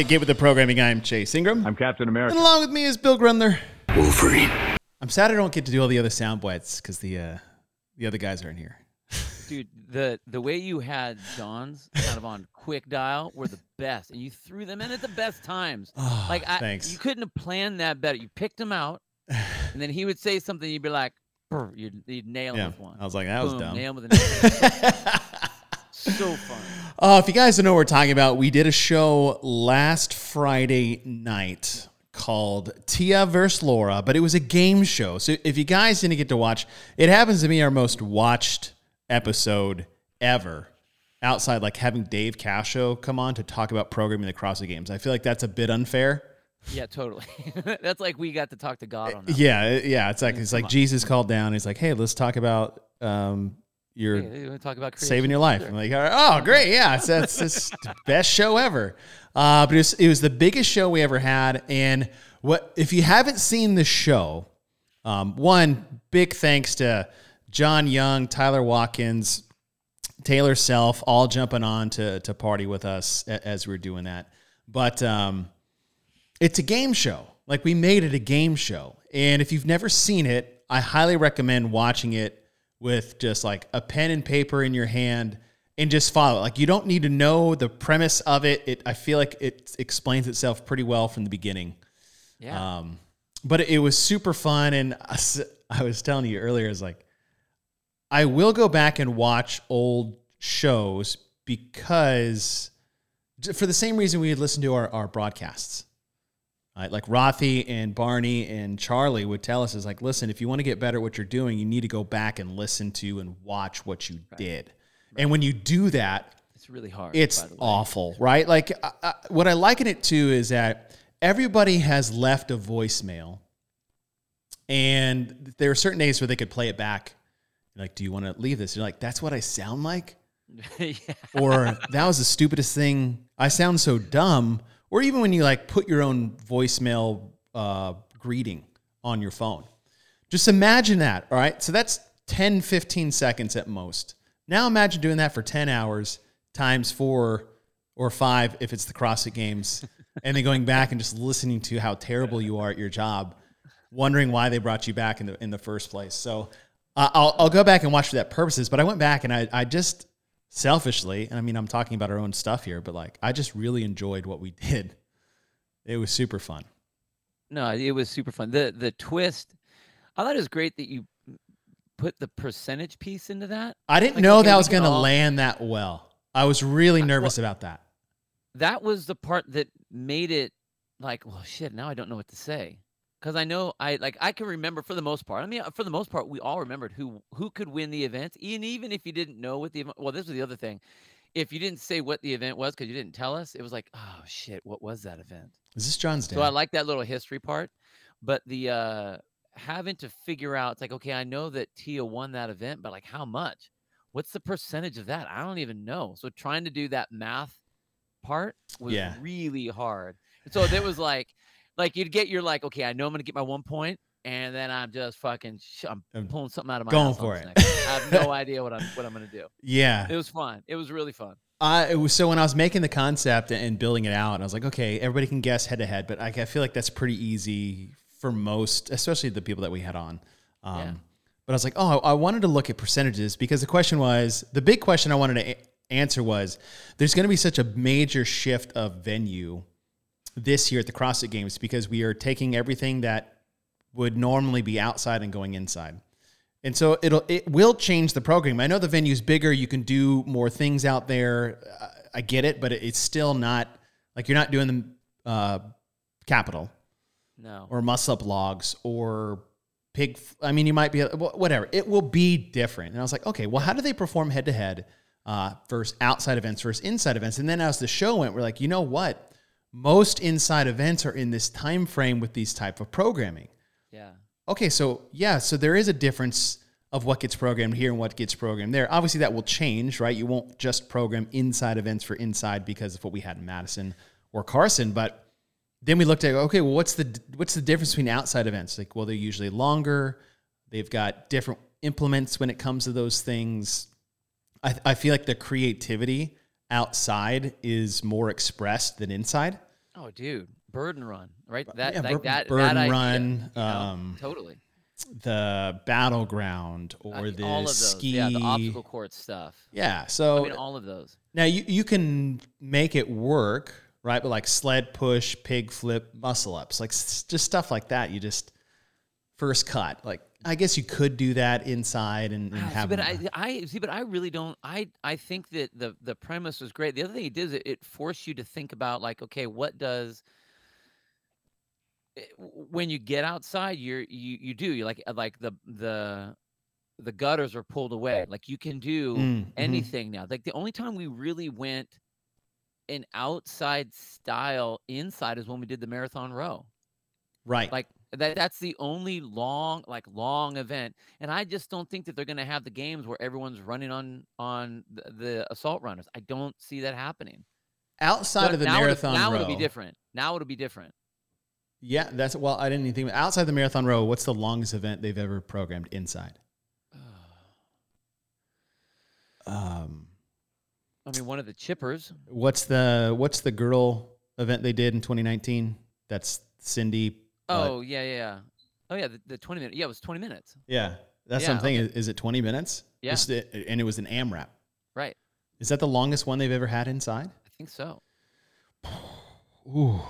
to Get With The Programming. I'm Chase Ingram. I'm Captain America. And along with me is Bill Grundler. Wolverine. I'm sad I don't get to do all the other sound bites because the, uh, the other guys aren't here. Dude, the the way you had John's kind of on quick dial were the best, and you threw them in at the best times. Oh, like I, thanks. you couldn't have planned that better. You picked them out, and then he would say something, you'd be like, you'd, you'd nail him Yeah, with one. I was like, that was Boom, dumb. Nail him with a so fun. Oh, if you guys don't know what we're talking about, we did a show last Friday night called Tia vs. Laura, but it was a game show. So if you guys didn't get to watch, it happens to be our most watched episode ever. Outside, like having Dave Castro come on to talk about programming the CrossFit games. I feel like that's a bit unfair. Yeah, totally. That's like we got to talk to God on that. Yeah, yeah. It's like it's like Jesus called down. He's like, "Hey, let's talk about um, your Yeah, you talk about saving your life. Sure. I'm like, oh, great, yeah, it's that's the best show ever. Uh, but it was, it was the biggest show we ever had. And what if you haven't seen the show? Um, one big thanks to John Young, Tyler Watkins, Taylor Self, all jumping on to to party with us as we are doing that. But um, it's a game show. Like we made it a game show. And if you've never seen it, I highly recommend watching it with just like a pen and paper in your hand and just follow it. Like you don't need to know the premise of it. It I feel like it explains itself pretty well from the beginning. Yeah. Um, but it was super fun, and I was telling you earlier, is like, I will go back and watch old shows because for the same reason we listen to our, our broadcasts. Right? Like Rothy and Barney and Charlie would tell us is like, listen, if you want to get better at what you're doing, you need to go back and listen to and watch what you did. And when you do that, it's really hard. it's by the way. awful, right? Like I, I, what I liken it to is that everybody has left a voicemail, and there are certain days where they could play it back. Like, do you want to leave this? You're like, that's what I sound like, yeah. or that was the stupidest thing. I sound so dumb. Or even when you like put your own voicemail uh, greeting on your phone. Just imagine that. All right. So that's 10, 15 seconds at most. Now imagine doing that for 10 hours times four or five if it's the CrossFit games, and then going back and just listening to how terrible you are at your job, wondering why they brought you back in the in the first place. So uh, I'll I'll go back and watch for that purposes. But I went back and I I just selfishly, and I mean I'm talking about our own stuff here, but like I just really enjoyed what we did. It was super fun. No, it was super fun. The the twist, I thought it was great that you put the percentage piece into that. I didn't Like, know okay, that was going to land that well. I was really nervous about that. That was the part that made it like, well, shit. Now I don't know what to say because I know I like I can remember for the most part. I mean, for the most part, we all remembered who who could win the event, and even if you didn't know what the. Well, this was the other thing. If you didn't say what the event was because you didn't tell us, it was like, oh shit, what was that event? Is this John's dad? So I like that little history part, but the uh having to figure out it's like okay, I know that Tia won that event, but like how much? What's the percentage of that? I don't even know. So trying to do that math part was Yeah. really hard. And so it was like like you'd get your like okay, I know I'm going to get my 1 point and then I'm just fucking sh- I'm I'm pulling something out of my going for it. I have no idea what I'm what I'm going to do. yeah. It was fun. It was really fun. Uh, it was so when I was making the concept and building it out, I was like, okay, everybody can guess head to head, but I, I feel like that's pretty easy for most, especially the people that we had on. Um, Yeah. But I was like, oh, I wanted to look at percentages because the question was the big question I wanted to a- answer was there's going to be such a major shift of venue this year at the CrossFit Games because we are taking everything that would normally be outside and going inside. And so it'll it will change the program. I know the venue's bigger, you can do more things out there. I- I get it, but it's still not like you're not doing the uh, capital No. or muscle up logs or pig. I mean, you might be whatever. It will be different. And I was like, okay, well, how do they perform head to head versus outside events versus inside events? And then as the show went, we're like, you know what? Most inside events are in this time frame with these type of programming. yeah. Okay, so yeah, so there is a difference of what gets programmed here and what gets programmed there. Obviously, that will change, right? You won't just program inside events for inside because of what we had in Madison or Carson, but then we looked at okay, well, what's the what's the difference between outside events? Like, well, they're usually longer. They've got different implements when it comes to those things. I, I feel like the creativity outside is more expressed than inside. Oh, dude, Bird and Run, right? That yeah, like Bur- that Burden that idea, Run, you know? um, totally. the battleground I or mean, the all of those, ski. yeah, the obstacle course stuff. Yeah, I so mean, all of those. now you you can make it work, right? But like sled push, pig flip, muscle ups, like just stuff like that. You just first cut. Like I guess you could do that inside and, and Ah, see, have. but I, I see, but I really don't. I, I think that the the premise was great. The other thing it did is it, it forced you to think about like, okay, what does when you get outside, you're you you do you like uh, like the the the gutters are pulled away. Like you can do Mm, anything now. Like the only time we really went an outside style inside is when we did the marathon row right. like that that's the only long like long event and i just don't think that they're going to have the games where everyone's running on on the, the assault runners i don't see that happening outside But of the now marathon it'll, now row. it'll be different now it'll be different Yeah, that's well. I didn't even think outside the marathon row. What's the longest event they've ever programmed inside? Um, i mean one of the chippers what's the what's the girl event they did in 2019? That's Cindy. Oh yeah yeah yeah oh yeah the, the 20 minute yeah it was 20 minutes yeah, that's Yeah, something. okay. Is it 20 minutes? Yeah. It- and it was an AMRAP. right Is that the longest one they've ever had inside? i think so Ooh,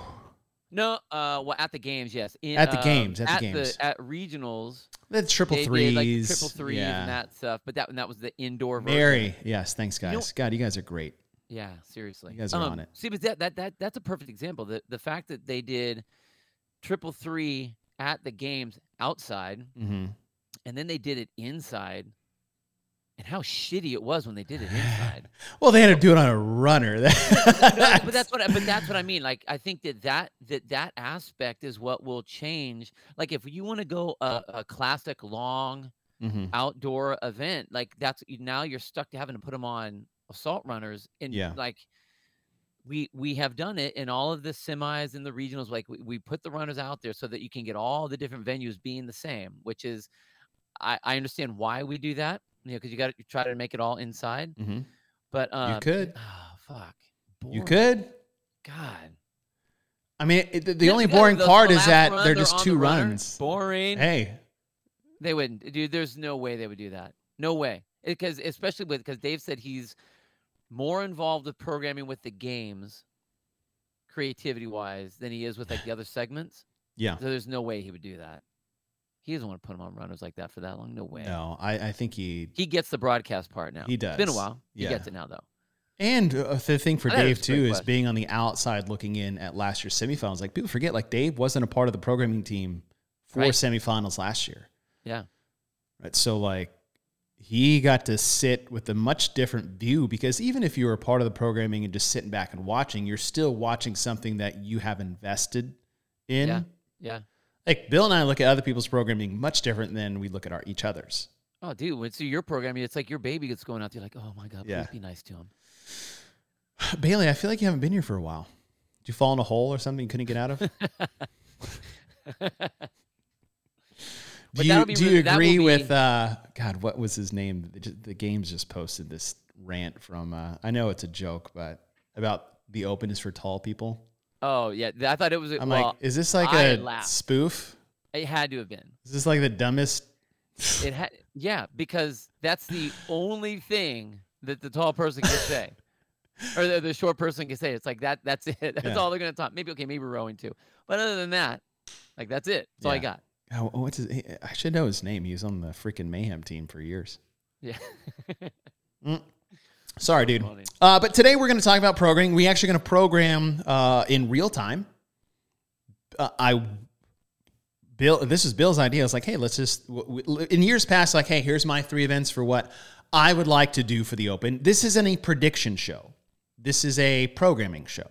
no uh well at the games yes In, At the um, games, at the games. at regionals that's triple they threes. like triple threes yeah. and that stuff but that and that was the indoor version. Mary, yes, thanks guys. know- God, you guys are great. Yeah, seriously. You guys are Um, on it. See, but that, that that that's a perfect example. The the fact that they did triple three at the games outside, hmm and then they did it inside, and how shitty it was when they did it inside. Well, they had to do it on a runner. No, but that's what I, but that's what I mean. Like I think that that that that aspect is what will change. Like if you want to go a, a classic long hmm outdoor event, like that's now you're stuck to having to put them on assault runners and Yeah. like we we have done it in all of the semis and the regionals like we, we put the runners out there so that you can get all the different venues being the same which is i i understand why we do that you know because you got to try to make it all inside hmm but uh could. oh fuck You could. god I mean, it, the, the Yeah, only boring the- the part is that run, they're just two runs. boring Hey, They wouldn't, dude. There's no way they would do that. No way. Because especially with because Dave said he's more involved with programming with the games, creativity wise, than he is with like the other segments. yeah. So there's no way he would do that. He doesn't want to put him on runners like that for that long. No way. No, I, I think he He gets the broadcast part now. He does. It's been a while. He gets it now though. And uh, the thing for Dave was a great too is question. being on the outside looking in at last year's semifinals. Like people forget, like Dave wasn't a part of the programming team for Right. semifinals last year. Yeah. Right. So like he got to sit with a much different view because even if you were a part of the programming and just sitting back and watching, you're still watching something that you have invested in. Yeah. Yeah. Like Bill and I look at other people's programming much different than we look at our each other's. Oh, dude, when it's your programming, it's like your baby gets going out there, like, oh my god, Yeah. please be nice to him. Bailey, I feel like you haven't been here for a while. Did you fall in a hole or something you couldn't get out of? But do you, do you really- agree be- with uh, God? What was his name? The, the games just posted this rant from. Uh, I know it's a joke, but about the open is for tall people. Oh yeah, I thought it was. I'm well, like, is this like I a laughed. spoof? it had to have been. Is this like the dumbest? It had, yeah, because that's the only thing that the tall person can say, or the, the short person can say. It's like that. That's it. That's Yeah. all they're gonna talk. Maybe okay, maybe rowing too, but other than that, like that's it. That's all I got. Oh, what's his? I should know his name. He was on the freaking mayhem team for years. Yeah. Sorry, dude. Uh, but today we're going to talk about programming. We actually going to program uh, in real time. Uh, I Bill, this is Bill's idea. I was like, hey, let's just in years past, like, hey, here's my three events for what I would like to do for the Open. This isn't a prediction show. This is a programming show.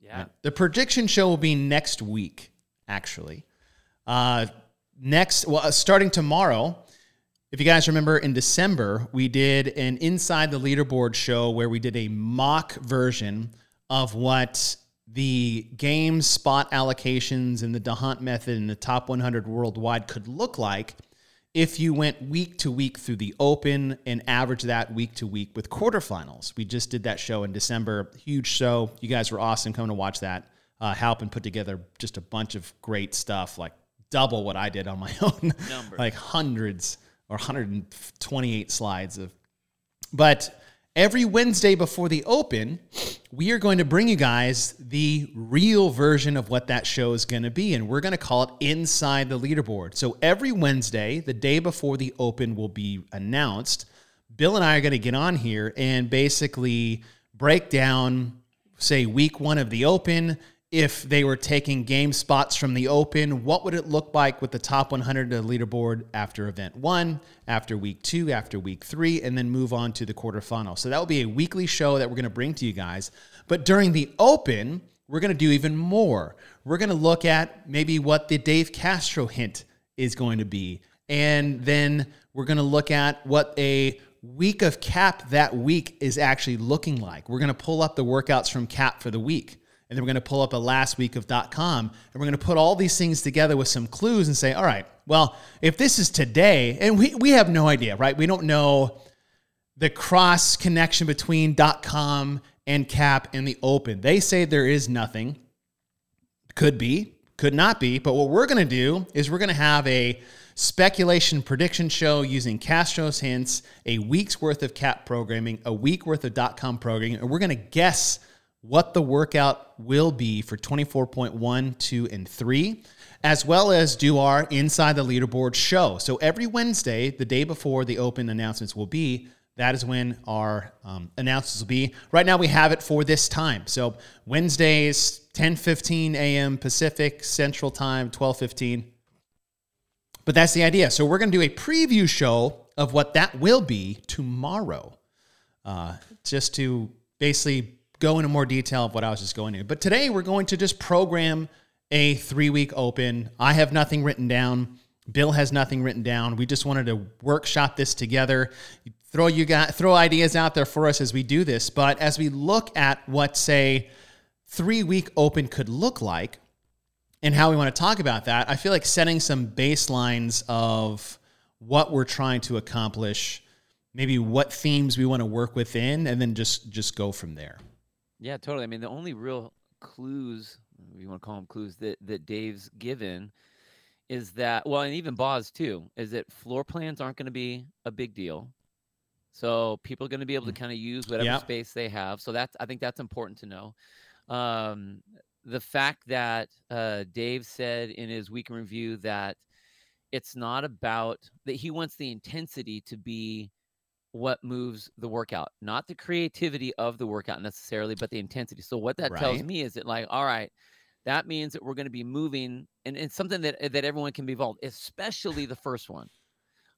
Yeah. The prediction show will be next week, actually. Uh, next, well, uh, starting tomorrow. If you guys remember, in December, we did an Inside the Leaderboard show where we did a mock version of what the game spot allocations and the D'Hondt method and the top 100 worldwide could look like if you went week to week through the open and average that week to week with quarterfinals. We just did that show in December. Huge show. You guys were awesome coming to watch that. uh, Halpin put together just a bunch of great stuff, like double what I did on my own, like hundreds or 128 slides of. But every Wednesday before the open, we are going to bring you guys the real version of what that show is going to be. And we're going to call it Inside the Leaderboard. So every Wednesday, the day before the open will be announced, Bill and I are going to get on here and basically break down, say, week one of the open. If they were taking game spots from the open, what would it look like with the top 100 of the leaderboard after event one, after week two, after week three, and then move on to the quarterfinal? So that will be a weekly show that we're going to bring to you guys. But during the open, we're going to do even more. We're going to look at maybe what the Dave Castro hint is going to be. And then we're going to look at what a week of cap that week is actually looking like. We're going to pull up the workouts from cap for the week. And then we're going to pull up a last week of .com and we're going to put all these things together with some clues and say, all right, well, if this is today, and we, we have no idea, right? We don't know the cross connection between .com and cap and the open. They say there is nothing. Could be, could not be. But what we're going to do is we're going to have a speculation prediction show using Castro's hints, a week's worth of cap programming, a week worth of .com programming, and we're going to guess what the workout will be for 24.1, 2, and 3, as well as do our Inside the Leaderboard show. So every Wednesday, the day before the open announcements will be, that is when our um, announcements will be. Right now, we have it for this time. So Wednesdays, 10:15 a.m. Pacific Central Time, 12:15. But that's the idea. So we're going to do a preview show of what that will be tomorrow, uh, just to basically go into more detail of what I was just going into. But today we're going to just program a three-week open. I have nothing written down. Bill has nothing written down. We just wanted to workshop this together throw you got throw ideas out there for us as we do this. But as we look at what say three week open could look like and how we want to talk about that, I feel like setting some baselines of what we're trying to accomplish, maybe what themes we want to work within, and then just just go from there. Yeah, totally. I mean, the only real clues, if you want to call them clues, that that Dave's given is that well, and even Boz too, is that floor plans aren't going to be a big deal. So people are going to be able to kind of use whatever space they have. So that's I think that's important to know. Um, the fact that uh, Dave said in his week in review that it's not about that he wants the intensity to be what moves the workout, not the creativity of the workout necessarily, but the intensity. So what that tells me is that like, all right, that means that we're going to be moving, and it's something that that everyone can be involved, especially the first one.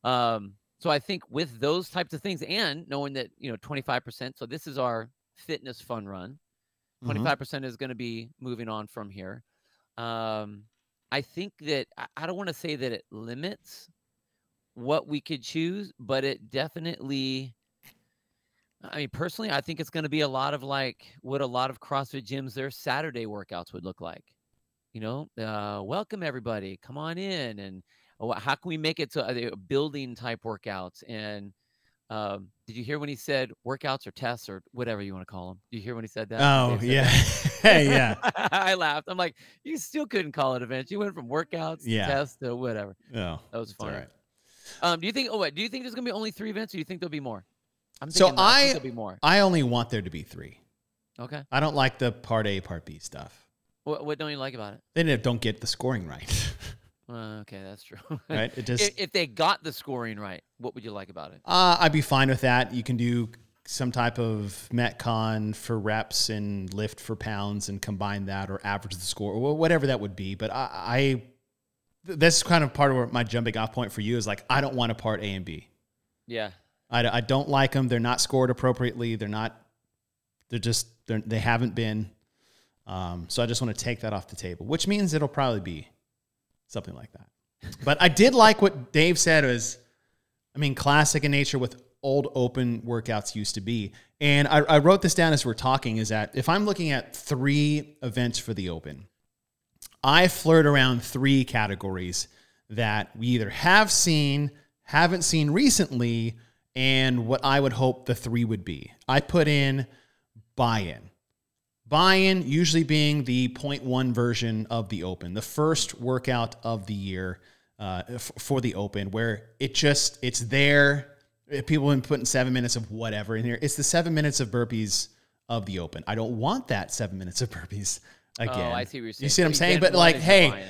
Um, so I think with those types of things, and knowing that you know, twenty five percent. So this is our fitness fun run. Mm-hmm. Twenty five percent is going to be moving on from here. Um, I think that I, I don't want to say that it limits what we could choose, but it definitely. I mean, personally, I think it's going to be a lot of like what a lot of CrossFit gyms their Saturday workouts would look like. You know, uh, welcome everybody, come on in, and oh, how can we make it to uh, building type workouts? And um, did you hear when he said workouts or tests or whatever you want to call them? Did you hear when he said that? Oh said yeah, that? yeah, I laughed. I'm like, you still couldn't call it events. You went from workouts Yeah. to tests to whatever. oh, That was fun. all right. Um, do you think? Oh, wait. Do you think there's gonna be only three events, or do you think there'll be more? I'm So thinking that- I I- there'll be more. I only want there to be three. Okay. I don't like the part A, part B stuff. What, what don't you like about it? They don't get the scoring right, Uh, okay, that's true. right? It just if, if they got the scoring right, what would you like about it? Uh, I'd be fine with that. You can do some type of Metcon for reps and lift for pounds and combine that or average the score or whatever that would be. But I, I th- that's kind of part of where my jumping off point for you is like, I don't want to part A and B. Yeah. I, I don't like them. They're not scored appropriately. They're not, they're just, they're, they haven't been. Um, so I just want to take that off the table, which means it'll probably be something like that. But I did like what Dave said was, I mean, classic in nature with old open workouts used to be. And I, I wrote this down as we're talking is that if I'm looking at three events for the open, I flirt around three categories that we either have seen, haven't seen recently, and what I would hope the three would be. I put in buy in. buy-in usually being the point one version of the open, the first workout of the year uh, f- for the open, where it just it's there. People have been putting seven minutes of whatever in here. It's the seven minutes of burpees of the open. I don't want that seven minutes of burpees again. Oh, I see what you're saying. You see what I'm So saying? But like, hey,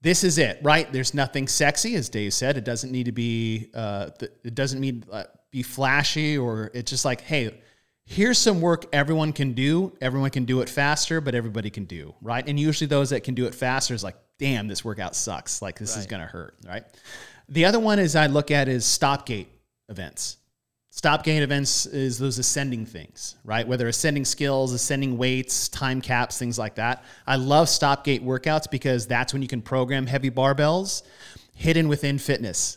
this is it, right? There's nothing sexy, as Dave said. It doesn't need to be. Uh, th- it doesn't need uh, be flashy, or it's just like, hey, here's some work everyone can do. Everyone can do it faster, but everybody can do right. And usually, those that can do it faster is like, damn, this workout sucks. Like this is gonna hurt, right? The other one is I look at is stopgate events. Stopgate events is those ascending things, right? Whether ascending skills, ascending weights, time caps, things like that. I love stop gate workouts because that's when you can program heavy barbells hidden within fitness,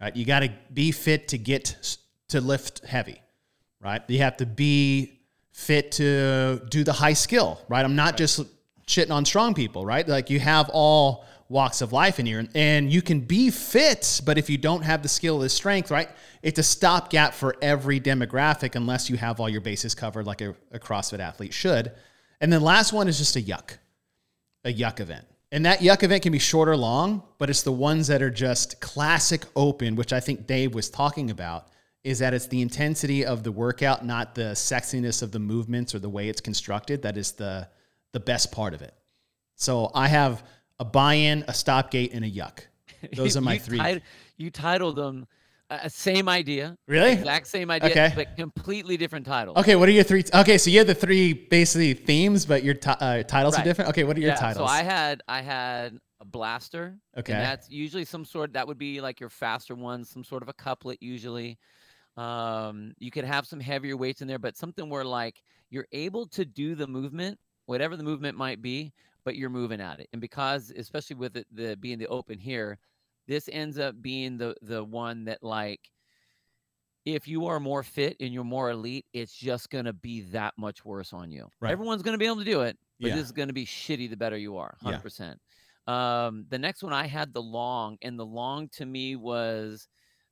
right? You got to be fit to get to lift heavy, right? You have to be fit to do the high skill, right? I'm not just shitting on strong people, right? Like you have all walks of life in here and, you can be fit, but if you don't have the skill the strength, right? It's a stopgap for every demographic unless you have all your bases covered like a, a CrossFit athlete should. And then last one is just a yuck, a yuck event. And that yuck event can be short or long, but it's the ones that are just classic open, which I think Dave was talking about, is that it's the intensity of the workout, not the sexiness of the movements or the way it's constructed. That is the the best part of it. So I have a buy-in, a stopgate, and a yuck. Those are my three. tit- you titled them uh, same idea, Really? exact same idea, Okay. but completely different titles. Okay, what are your three? Okay, so you have the three basically themes, but your ti- uh, titles are different. Okay, what are your yeah, titles? So I had I had a blaster. Okay. And that's usually some sort that would be like your faster ones, some sort of a couplet usually. Um, you could have some heavier weights in there, but something where like you're able to do the movement, whatever the movement might be, but you're moving at it. And because especially with it the being the open here, this ends up being the the one that like if you are more fit and you're more elite, it's just gonna be that much worse on you. Right. Everyone's gonna be able to do it, but Yeah. this is gonna be shitty the better you are, Yeah. hundred percent. Um, the next one I had the long, and the long to me was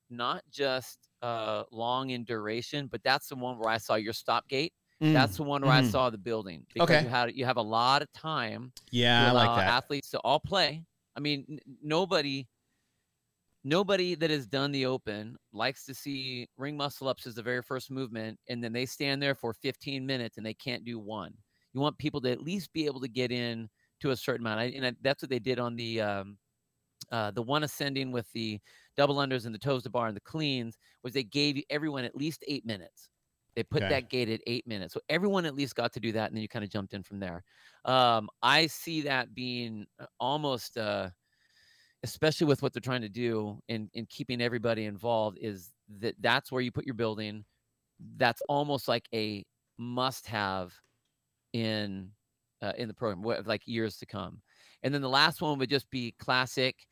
not just uh long in duration, but that's the one where I saw your stop gate. Mm, That's the one where I mhm. saw the building because Okay. you had you have a lot of time yeah, I like that. athletes to all play. I mean, n- nobody, nobody that has done the open likes to see ring muscle ups as the very first movement, and then they stand there for 15 minutes and they can't do one. You want people to at least be able to get in to a certain amount, I, and I, that's what they did on the um, uh, the one ascending with the double unders and the toes to bar and the cleans was they gave everyone at least eight minutes. They put Okay. that gate at eight minutes, so everyone at least got to do that, and then you kind of jumped in from there. Um, I see that being uh, almost, uh, especially with what they're trying to do in in keeping everybody involved, is that that's where you put your building. That's almost like a must-have in uh, in the program, what, like years to come. And then the last one would just be classic,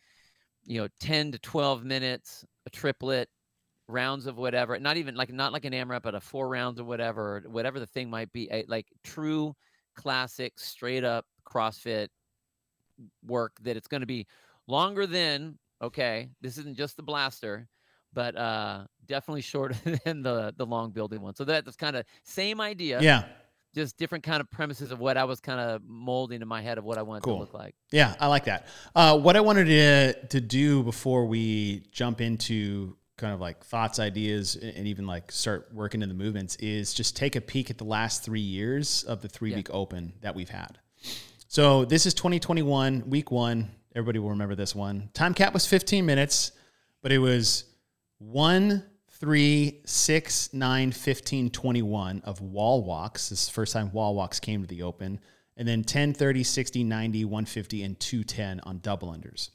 you know, 10 to 12 minutes, a triplet, rounds of whatever. Not even like not like an AMRAP, but a four rounds or whatever, whatever the thing might be. A, like true classic, straight up CrossFit work that it's going to be longer than okay. This isn't just the blaster, but uh definitely shorter than the the long building one. So that, that's kind of same idea Yeah, just different kind of premises of what I was kind of molding in my head of what I wanted Cool. to look like. yeah, I like that. Uh, what I wanted to to do before we jump into kind of like thoughts, ideas, and even like start working in the movements is just take a peek at the last three years of the three Yeah. week open that we've had. So this is 2021, week one. Everybody will remember this one. Time cap was 15 minutes, but it was one, three, six, nine, 15, 21 of wall walks. This is the first time wall walks came to the open. And then 10, 30, 60, 90, 150, and 210 on double unders.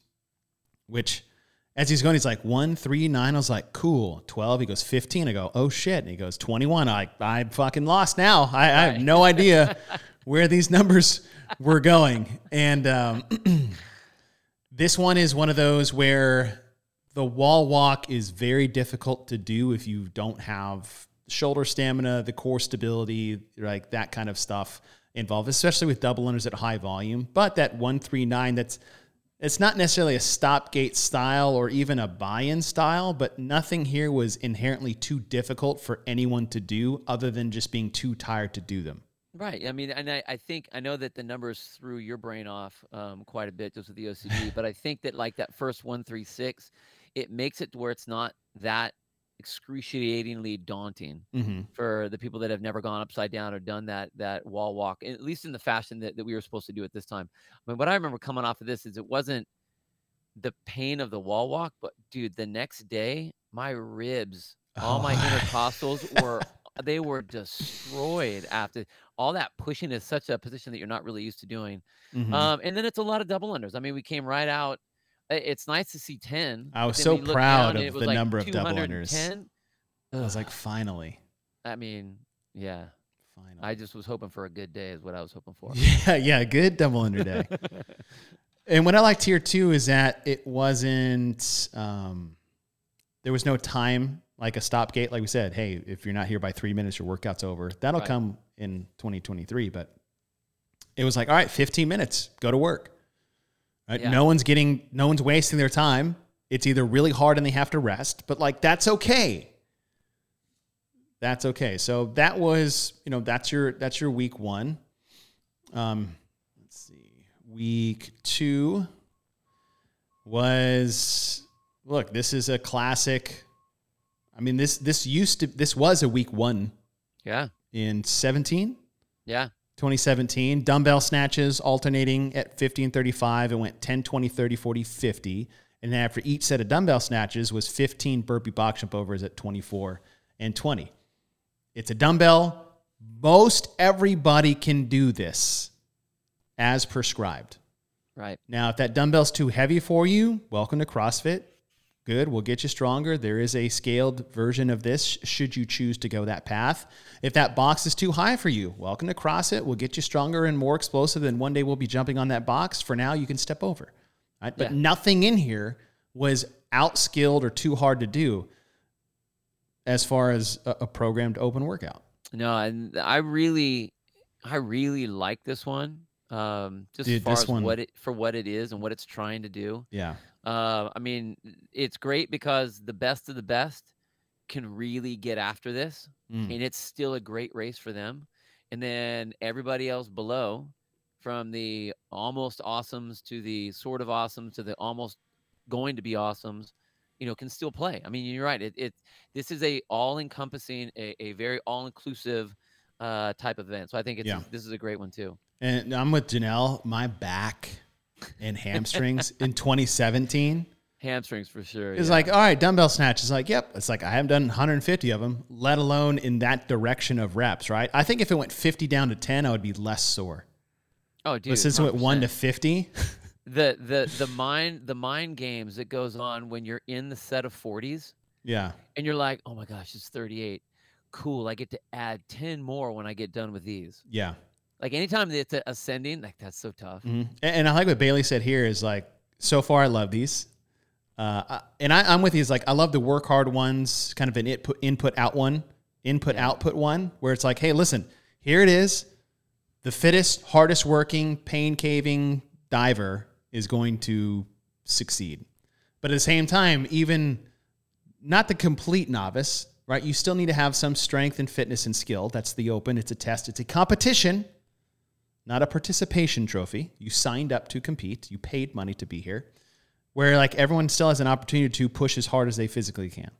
Which, as he's going, he's like, one, three, nine. I was like, cool. 12. He goes, 15. I go, oh shit. And he goes, 21. I, I fucking lost now. I, I have no idea where these numbers were going. And um, this one is one of those where the wall walk is very difficult to do if you don't have shoulder stamina, the core stability, like that kind of stuff involved, especially with double unders at high volume. But that 139, that's it's not necessarily a stopgate style or even a buy-in style, but nothing here was inherently too difficult for anyone to do other than just being too tired to do them. Right. I mean, and I, I think I know that the numbers threw your brain off um, quite a bit just with the OCD, but I think that like that first one, three, six, it makes it to where it's not that excruciatingly daunting Mm-hmm. for the people that have never gone upside down or done that that wall walk, at least in the fashion that, that we were supposed to do at this time. I mean, what I remember coming off of this is it wasn't the pain of the wall walk, but dude, the next day, my ribs, all my Oh. intercostals were they were destroyed after all that pushing is such a position that you're not really used to doing. Mhm. Um, and then it's a lot of double unders. I mean, we came right out. It's nice to see 10. I was so when you look proud down of the like number of double unders. 210. I was like, finally, I mean, yeah. finally. I just was hoping for a good day, is what I was hoping for. yeah, yeah, good double under day. and what I liked here too is that it wasn't. Um, there was no time like a stop gate. Like we said, hey, if you're not here by three minutes, your workout's over. That'll Right. come in 2023, but it was like, all right, 15 minutes, go to work. Right? Yeah. No one's getting, no one's wasting their time. It's either really hard and they have to rest, but like that's okay. That's okay. So that was, you know, that's your that's your week one. Um, let's see. Week two was look. This is a classic. I mean this this used to this was a week one Yeah. in 17, Yeah. 2017. Dumbbell snatches alternating at 50 and 35. It went 10, 20, 30, 40, 50. And then after each set of dumbbell snatches was 15 burpee box jump overs at 24 and 20. It's a dumbbell. Most everybody can do this as prescribed. Right. Now, if that dumbbell's too heavy for you, welcome to CrossFit. Good, we'll get you stronger. There is a scaled version of this should you choose to go that path. If that box is too high for you, welcome to CrossFit. We'll get you stronger and more explosive. And one day we'll be jumping on that box. For now, you can step over. Right? But Yeah. nothing in here was outskilled or too hard to do as far as a, a programmed open workout. No, and I really, I really like this one. Um, just Dude, as far this as one- what it for what it is and what it's trying to do. Yeah. Uh, I mean, it's great because the best of the best can really get after this, Mm. and it's still a great race for them. And then everybody else below, from the almost awesomes to the sort of awesomes to the almost going to be awesomes, you know, can still play. I mean, you're right. It, it this is a all encompassing, a, a very all inclusive uh, type of event. So I think it's Yeah. this is a great one too. And I'm with Janelle. My back and hamstrings in 2017 Hamstrings for sure. It's yeah. like, all right, dumbbell snatch. It's like, yep. It's like I haven't done 150 of them, let alone in that direction of reps, right? I think if it went 50 down to 10, I would be less sore. oh, dude, but since it went 1 to 50, the the the mind the mind games that goes on when you're in the set of 40s yeah. and you're like oh my gosh it's 38 cool i get to add 10 more when i get done with these Yeah. Like anytime it's ascending like that's so tough Mhm. And, and I like what Bailey said here is like, so far I love these. Uh, and I, I'm with you. Is like I love the work hard ones, kind of an input input out one, input Yeah. output one, where it's like, hey, listen, here it is. The fittest, hardest working, pain caving diver is going to succeed. But at the same time, even not the complete novice, right? You still need to have some strength and fitness and skill. That's the open. It's a test. It's a competition not a participation trophy. You signed up to compete. You paid money to be here. Where like everyone still has an opportunity to push as hard as they physically can.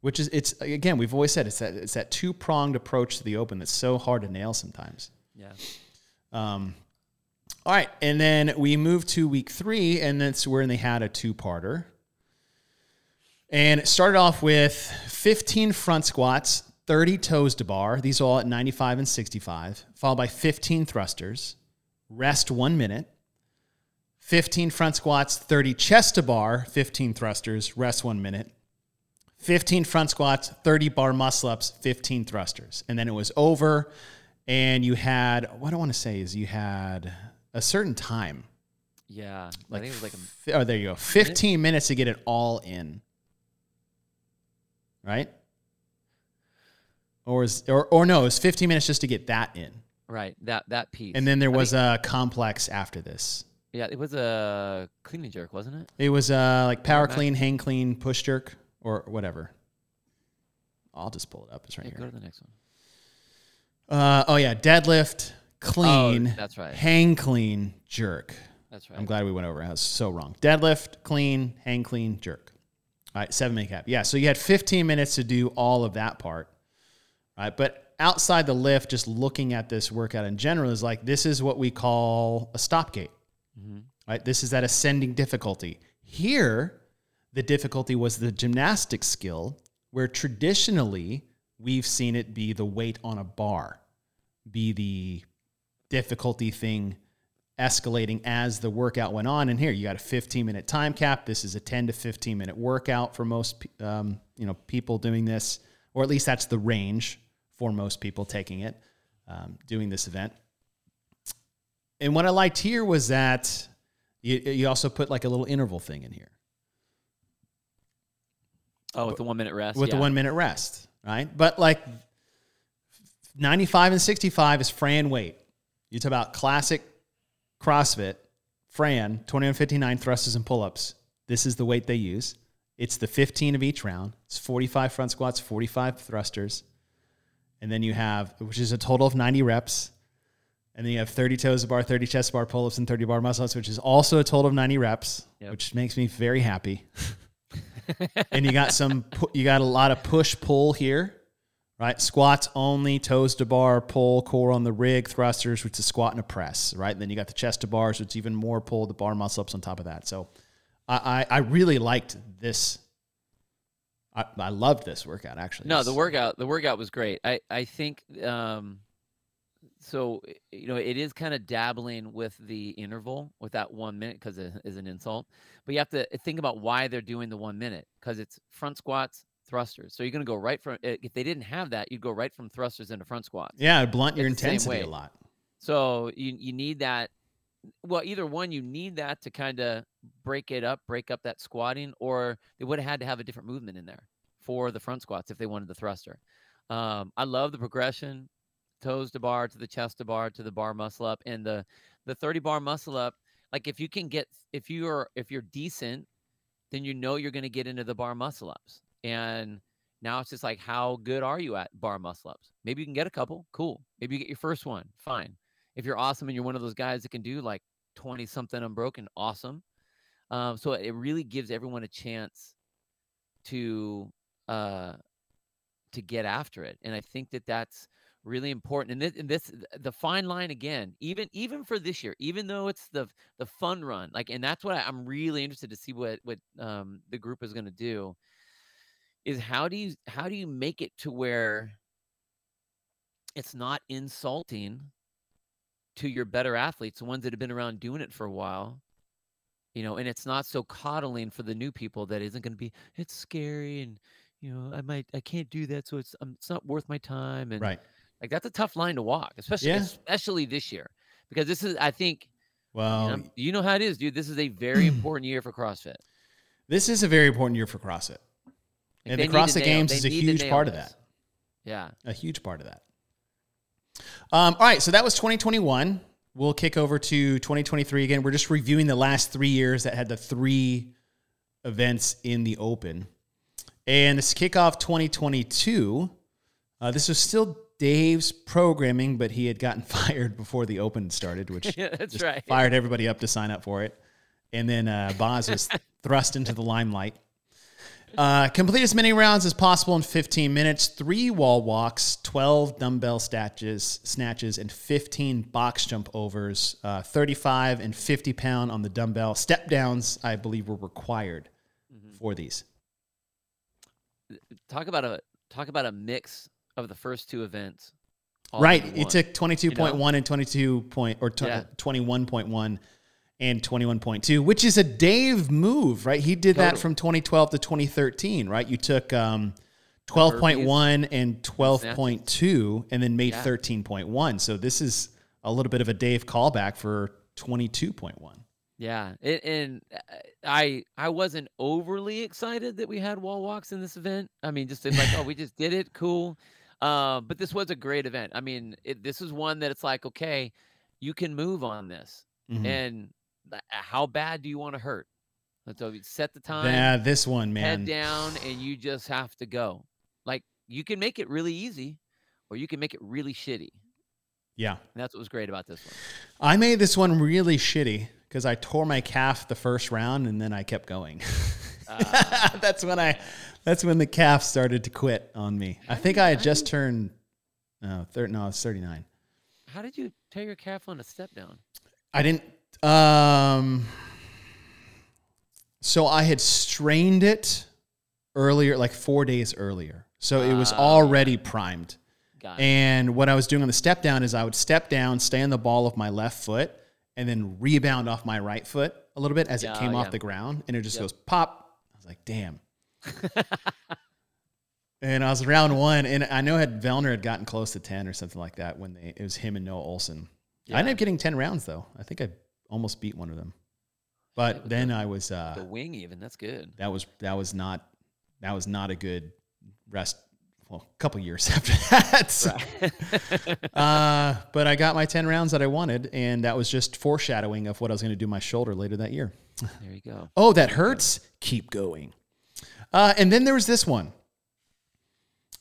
Which is it's again, we've always said it's that it's that two pronged approach to the open that's so hard to nail sometimes. yeah Um, all right, and then we moved to week three, and that's where they had a two parter. And it started off with 15 front squats, 30 toes to bar. These all at 95 and 65, followed by 15 thrusters. Rest one minute. 15 front squats, 30 chest to bar, 15 thrusters. Rest one minute. 15 front squats, 30 bar muscle ups, 15 thrusters. And then it was over. And you had, what I want to say is you had a certain time. yeah Like, i think it was like a oh, there you go. 15 minutes to get it all in. Right? Or, is, or, or no, it was 15 minutes just to get that in. right that that piece And then there I was a complex after this. yeah it was a clean and jerk wasn't it It was uh, like power Mac- clean, hang clean, push jerk, or whatever. I'll just pull it up. It's right yeah, here. go to the next one Uh, oh yeah, deadlift, clean, Oh, that's right. hang clean, jerk. That's right. I'm glad we went over. it. I was so wrong. Deadlift, clean, hang clean, jerk. All right, seven minute cap. Yeah, so you had 15 minutes to do all of that part. Right, but outside the lift, just looking at this workout in general is like this is what we call a stop gate. Right, this is that ascending difficulty. Here, the difficulty was the gymnastic skill, where traditionally we've seen it be the weight on a bar, be the difficulty thing escalating as the workout went on. And here you got a 15 minute time cap. This is a 10 to 15 minute workout for most um, you know people doing this, or at least that's the range for most people taking it, um, doing this event. And what I liked here was that you, you also put like a little interval thing in here oh, with the one minute rest. with yeah. the one minute rest, right? But like 95 and 65 is Fran weight. You talk about classic CrossFit, Fran, 2159 thrusters and pull ups. This is the weight they use. It's the 15 of each round. It's 45 front squats, 45 thrusters. And then you have, which is a total of 90 reps. And then you have 30 toes to bar, 30 chest bar pull ups, and 30 bar muscle ups, which is also a total of 90 reps, Yep. which makes me very happy. and you got some, you got a lot of push pull here, right? Squats only, toes to bar, pull, core on the rig, thrusters, which is squat and a press, right? And then you got the chest to bars, which is even more pull, the bar muscle ups on top of that. So I, I, I really liked this. I, I loved this workout actually. No, the workout the workout was great. I I think um so you know it is kind of dabbling with the interval with that one minute because it is an insult, but you have to think about why they're doing the one minute because it's front squats thrusters. So you're gonna go right from if they didn't have that, you'd go right from thrusters into front squats. Yeah, blunt your It's intensity a lot. So you you need that. Well, either one, you need that to kind of break it up, break up that squatting, or they would have had to have a different movement in there for the front squats if they wanted the thruster. Um, I love the progression, toes to bar to the chest to bar to the bar muscle up, and the the 30 bar muscle up. Like if you can get if you are if you're decent, then you know you're going to get into the bar muscle ups. And now it's just like how good are you at bar muscle ups? Maybe you can get a couple, cool. Maybe you get your first one, fine if you're awesome and you're one of those guys that can do like 20 something unbroken, awesome. Um, so it really gives everyone a chance to uh, to get after it, and I think that that's really important. And this, and this, the fine line again, even even for this year, even though it's the the fun run, like, and that's what I, I'm really interested to see what what um, the group is going to do. Is how do you how do you make it to where it's not insulting to your better athletes, the ones that have been around doing it for a while, you know, and it's not so coddling for the new people that isn't going to be, it's scary and, you know, I might, I can't do that. So it's, um, it's not worth my time. And Right. like, that's a tough line to walk, especially, Yeah. especially this year, because this is, I think, you Well, know, you know how it is, dude. This is a very important year for CrossFit. this is a very important year for CrossFit. Like, And the CrossFit Games is a huge part of that. Yeah. A huge part of that. Um, all right, so that was 2021. We'll kick over to 2023 again. We're just reviewing the last three years that had the three events in the open. And this kickoff 2022. Uh, this was still Dave's programming, but he had gotten fired before the open started, which Yeah, that's right. fired everybody up to sign up for it. And then uh, Boz was thrust into the limelight. Uh, complete as many rounds as possible in 15 minutes. Three wall walks, 12 dumbbell snatches, snatches, and 15 box jump overs. Uh, 35 and 50 pound on the dumbbell. Step downs, I believe, were required Mm-hmm. for these. Talk about a, talk about a mix of the first two events. Right, It took 22.1 and 22 point or tw- Yeah. 21.1 and 21.2, which is a Dave move, right? He did that from 2012 to 2013, right? You took um, 12.1 and 12.2 and then made Yeah. 13.1. So this is a little bit of a Dave callback for 22.1. Yeah, it, and uh, I I wasn't overly excited that we had wall walks in this event. I mean, just like, oh, we just did it, cool. Uh, but this was a great event. I mean, it, this is one that it's like, okay, you can move on this, Mhm. and how bad do you want to hurt? So you set the time, Yeah, this one, man. head down, and you just have to go. Like you can make it really easy, or you can make it really shitty. Yeah. And that's what was great about this one. I made this one really shitty because I tore my calf the first round and then I kept going. Uh, that's when I that's when the calf started to quit on me. I think I had just turned no, thir- no, it's 39. how did you tear your calf on a step down? I didn't um so I had strained it earlier like 4 days earlier. So it was Ah. already primed. And what I was doing on the step down is I would step down, stay on the ball of my left foot, and then rebound off my right foot a little bit as it Yeah, came off the ground, and it just Yep. goes pop. I was like, damn. and I was round one, and I know had Vellner had gotten close to ten or something like that when they it was him and Noah Ohlsen. I ended up getting ten rounds though. I think I almost beat one of them, but then I was uh, the wing, even that's good. that was that was not that was not a good rest. Well, a couple years after that. uh, but I got my 10 rounds that I wanted, and that was just foreshadowing of what I was going to do my shoulder later that year. there you go. Oh, that hurts? Keep going. Uh, and then there was this one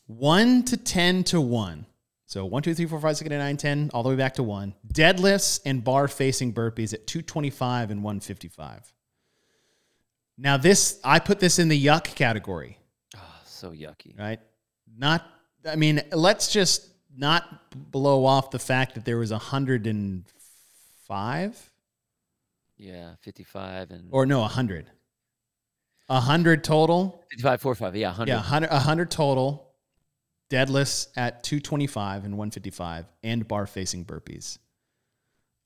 1 to 10 to 1. So 1, 2, 3, 4, 5, 6, 8, 9, 10, all the way back to 1. Deadlifts and bar facing burpees at 225 and 155. Now, this, I put this in the yuck category Oh, so yucky. right? Not, I mean, let's just not blow off the fact that there was 105 Yeah, 55 and or no, 100. 100 total. 55, 45. Yeah, 100. Yeah, 100, 100 total deadlifts at 225 and 155 and bar facing burpees,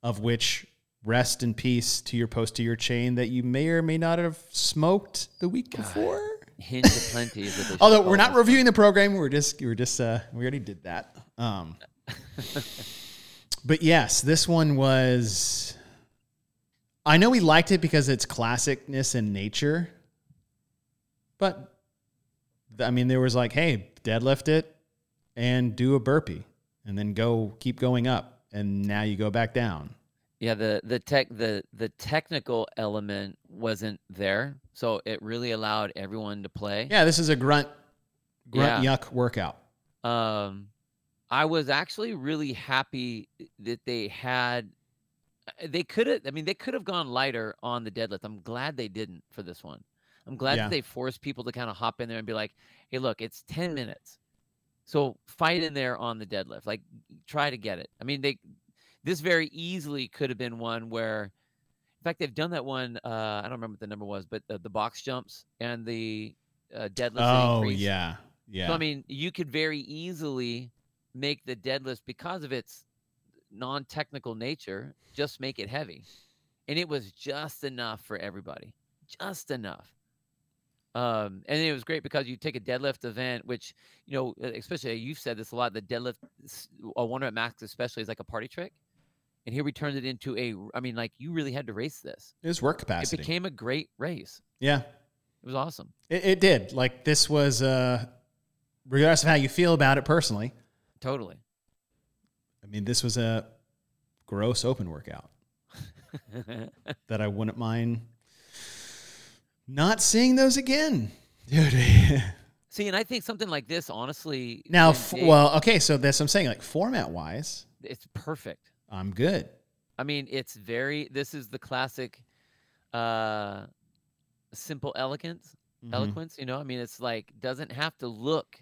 of which rest in peace to your posterior chain that you may or may not have smoked the week before. Hinge of plenty. is what they should Although we're not reviewing the program, we're just we're just uh we already did that. Um But yes, this one was I know we liked it because it's classicness in nature. But I mean there was like, hey, deadlift it and do a burpee and then go keep going up and now you go back down. Yeah, the the tech the the technical element wasn't there, so it really allowed everyone to play. Yeah, this is a grunt grunt Yeah. yuck workout. Um, I was actually really happy that they had. uh, They could have. I mean, they could have gone lighter on the deadlift. I'm glad they didn't for this one. I'm glad Yeah. that they forced people to kind of hop in there and be like, "Hey, look, it's 10 minutes, so fight in there on the deadlift. Like, try to get it." I mean, they. This very easily could have been one where, in fact, they've done that one. Uh, I don't remember what the number was, but the, the box jumps and the uh, deadlift. Oh increase. yeah. Yeah. So I mean, you could very easily make the deadlift because of its non-technical nature, just make it heavy, and it was just enough for everybody, just enough. Um, and it was great because you take a deadlift event, which you know, uh, especially you've said this a lot. The deadlift, a one at max, especially, is like a party trick. And here we turned it into a. I mean, like you really had to race this. it was work capacity. It became a great race. yeah. It was awesome. It, it did. Like this was, uh, regardless of how you feel about it personally. Totally. I mean, this was a gross open workout that I wouldn't mind not seeing those again, dude. See, and I think something like this, honestly, now, f- they- well, okay, so that's what I'm saying. Like format wise, it's perfect. I'm good. I mean, it's very. This is the classic, uh, simple elegance, Mhm. eloquence. You know, I mean, it's like doesn't have to look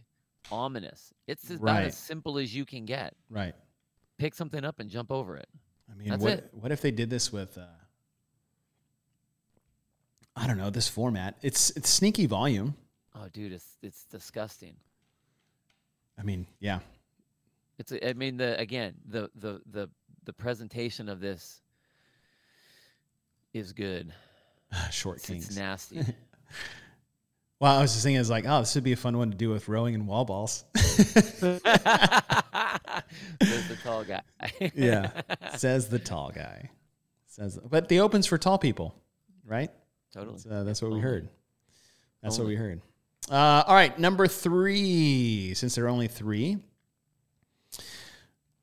ominous. It's about Right. as simple as you can get. Right. Pick something up and jump over it. I mean, That's what it. what if they did this with? Uh, I don't know this format. It's it's sneaky volume. Oh, dude, it's it's disgusting. I mean, yeah, It's. I mean, the again, the the the the presentation of this is good. short It's, kings. it's nasty. Well, I was just thinking, it's like, oh, this would be a fun one to do with rowing and wall balls. There's the tall guy. yeah, says the tall guy. Says, but the opens for tall people, right? Totally. That's, uh, that's what we heard. That's what we heard. Uh, all right, number three. Since there are only three,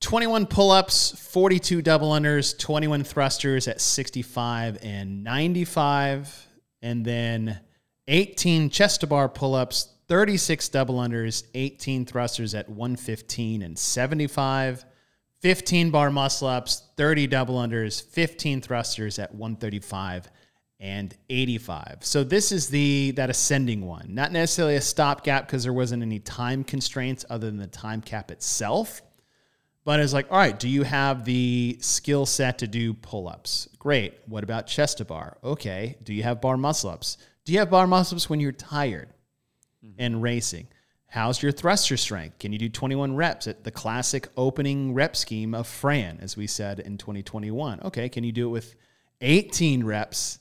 21 pull-ups, 42 double unders, 21 thrusters at 65 and 95, and then 18 chest to bar pull-ups, 36 double unders, 18 thrusters at 115 and 75, 15 bar muscle ups, 30 double unders, 15 thrusters at 135 and 85. So this is the that ascending one. Not necessarily a stopgap because there wasn't any time constraints other than the time cap itself. But it's like, all right, do you have the skill set to do pull-ups? Great. What about chest to bar? Okay. Do you have bar muscle ups? Do you have bar muscle ups when you're tired mm-hmm. and racing? How's your thruster strength? Can you do 21 reps at the classic opening rep scheme of Fran, as we said in 2021? Okay. Can you do it with 18 reps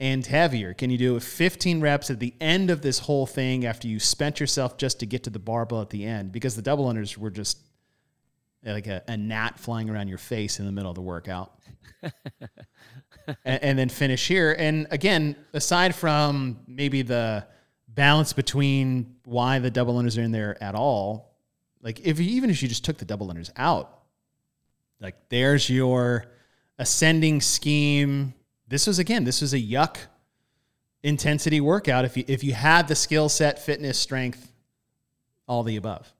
and heavier? Can you do it with 15 reps at the end of this whole thing after you spent yourself just to get to the barbell at the end? Because the double unders were just eh, like a, a gnat flying around your face in the middle of the workout. and, and then finish here. And again, aside from maybe the balance between why the double unders are in there at all, like if you, even if you just took the double unders out, like there's your ascending scheme. This was again, this was a yuck intensity workout. If you if you had the skill set, fitness, strength, all the above.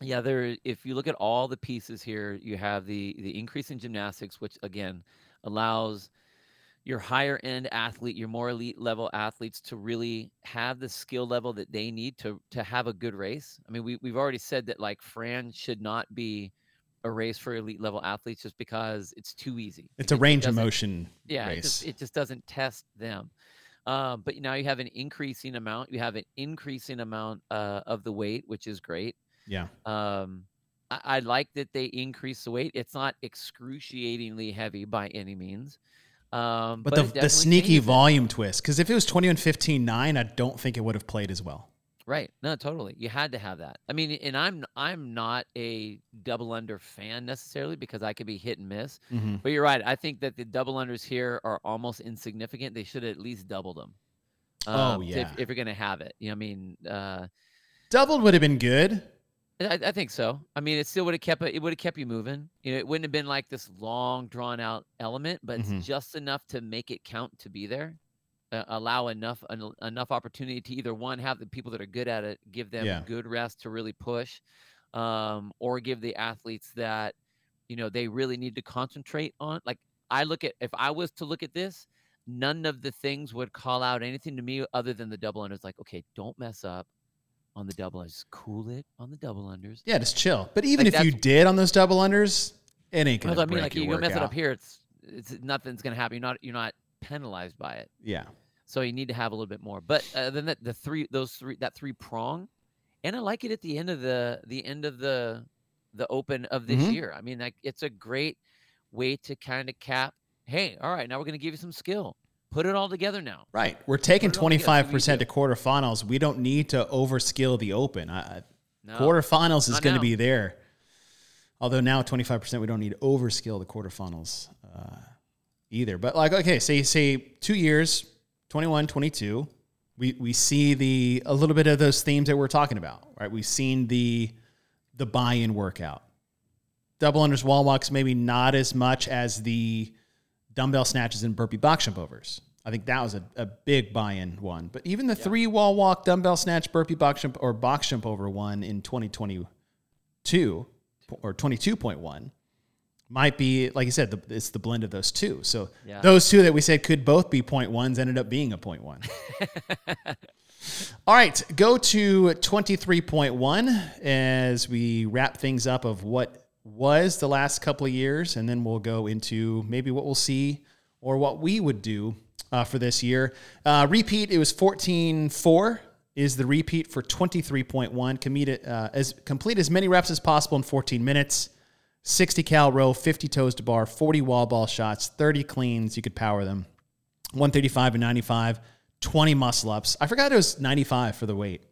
Yeah, there. If you look at all the pieces here, you have the the increase in gymnastics, which again allows your higher end athlete, your more elite level athletes to really have the skill level that they need to to have a good race. I mean, we we've already said that like Fran should not be a race for elite level athletes just because it's too easy. It's a It- range of motion yeah, it just, it just doesn't test them. Um, but now you have an increasing amount. You have an increasing amount uh, of the weight, which is great. yeah. Um, I, I like that they increase the weight. It's not excruciatingly heavy by any means. Um, But, it the, the sneaky changes it. volume twist, because if it was 21 15 9, I don't think it would have played as well. Right. No, totally. You had to have that. I mean, and I'm I'm not a double under fan necessarily because I could be hit and miss. Mm-hmm. But you're right. I think that the double unders here are almost insignificant. They should have at least doubled them. Oh, um, if- yeah. If, you're gonna have it, you know, I mean, uh, Doubled would have been good. I, I think so. I mean, it still would have kept it. It would have kept you moving. You know, it wouldn't have been like this long, drawn out element, but Mhm. it's just enough to make it count to be there. Uh, allow enough en- enough opportunity to either one have the people that are good at it give them Yeah. good rest to really push, um, or give the athletes that you know they really need to concentrate on. Like I look at if I was to look at this, none of the things would call out anything to me other than the double unders. Like, okay, don't mess up on the double unders. Just cool it on the double unders. Yeah, just chill. But even Like, if you did on those double unders, it ain't gonna I mean, like you mess it up here, it's it's nothing's gonna happen. You're not you're not penalized by it. Yeah. So you need to have a little bit more. But uh, then that the three those three that three prong, and I like it at the end of the the end of the the open of this Mhm. year. I mean, like it's a great way to kind of cap. Hey, all right, now we're gonna give you some skill. Put it all together now. Right. We're taking Put it all together, see what you 25% do. to quarterfinals. We don't need to overskill the open. I, No, quarterfinals is going to be there. Although now 25%, we don't need to overskill the quarterfinals uh, either. But like, okay, say, say two years, 21, 22, we, we see the, a little bit of those themes that we're talking about, right? We've seen the, the buy-in workout. Double unders, wall walks, maybe not as much as the dumbbell snatches and burpee box jump overs. I think that was a, a big buy-in one. But even the three wall walk, dumbbell snatch, burpee box jump, or box jump over one in 2022 or 22.1 might be, like you said, the, it's the blend of those two. So Yeah. those two that we said could both be point ones ended up being a point one. All right, go to 23.1 as we wrap things up of what was the last couple of years, and then we'll go into maybe what we'll see or what we would do uh, for this year. Uh, repeat, it was 14.4 is the repeat for 23.1. Commit uh, as, complete as many reps as possible in 14 minutes. 60 cal row, 50 toes to bar, 40 wall ball shots, 30 cleans. You could power them. 135 and 95, 20 muscle ups. I forgot it was 95 for the weight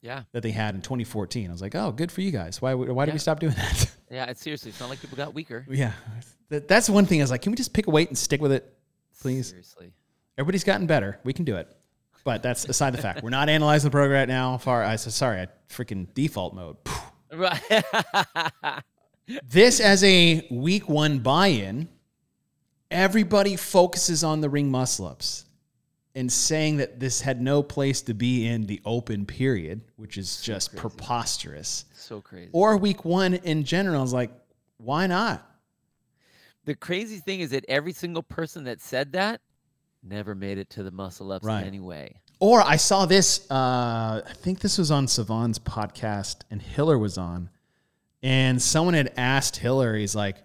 Yeah, that they had in 2014. I was like, oh, good for you guys. Why, why did we stop doing that? yeah. It's seriously, it's not like people got weaker. yeah. That, that's one thing I was like, can we just pick a weight and stick with it? Please. Seriously. Everybody's gotten better. We can do it. But that's aside the fact. We're not analyzing the program right now. Far I said, sorry, I freaking default mode. Right. this as a week one buy-in, everybody focuses on the ring muscle ups. and saying that this had no place to be in the open period, which is just crazy. preposterous. So crazy. Or week one in general is like, why not? the crazy thing is that every single person that said that never made it to the muscle ups Right. in any way. Or I saw this, uh, I think this was on Sevan's podcast, and Hiller was on. And someone had asked Hillary, he's like,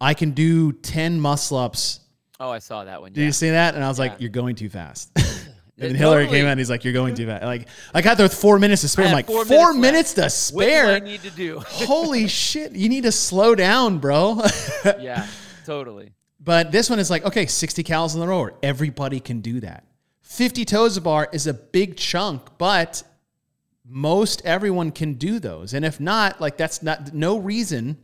I can do 10 muscle ups. Oh, I saw that one. Did yeah. you see that? And I was like, You're going too fast. And then Hillary totally. came out and he's like, You're going too fast. Like, I got there with four minutes to spare. I'm like, four Four, minutes minutes, to What do I spare? need to do? Holy shit. You need to slow down, bro. yeah, totally. But this one is like, okay, 60 cals on the rower. Everybody can do that. 50 toes a bar is a big chunk, but most everyone can do those. And if not, like that's not no reason,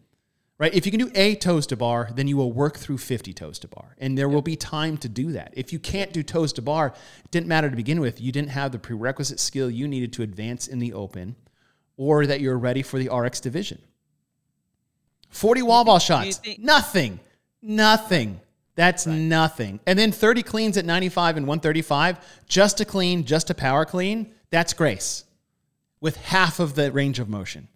right? If you can do a toes to bar, then you will work through 50 toes to bar. And there will be time to do that. If you can't do toes to bar, it didn't matter to begin with. You didn't have the prerequisite skill you needed to advance in the open or that you're ready for the RX division. 40 wall ball think- do you shots. Nothing. Nothing. That's nothing. And then 30 cleans at 95 and 135, just a clean, just a power clean, that's grace with half of the range of motion.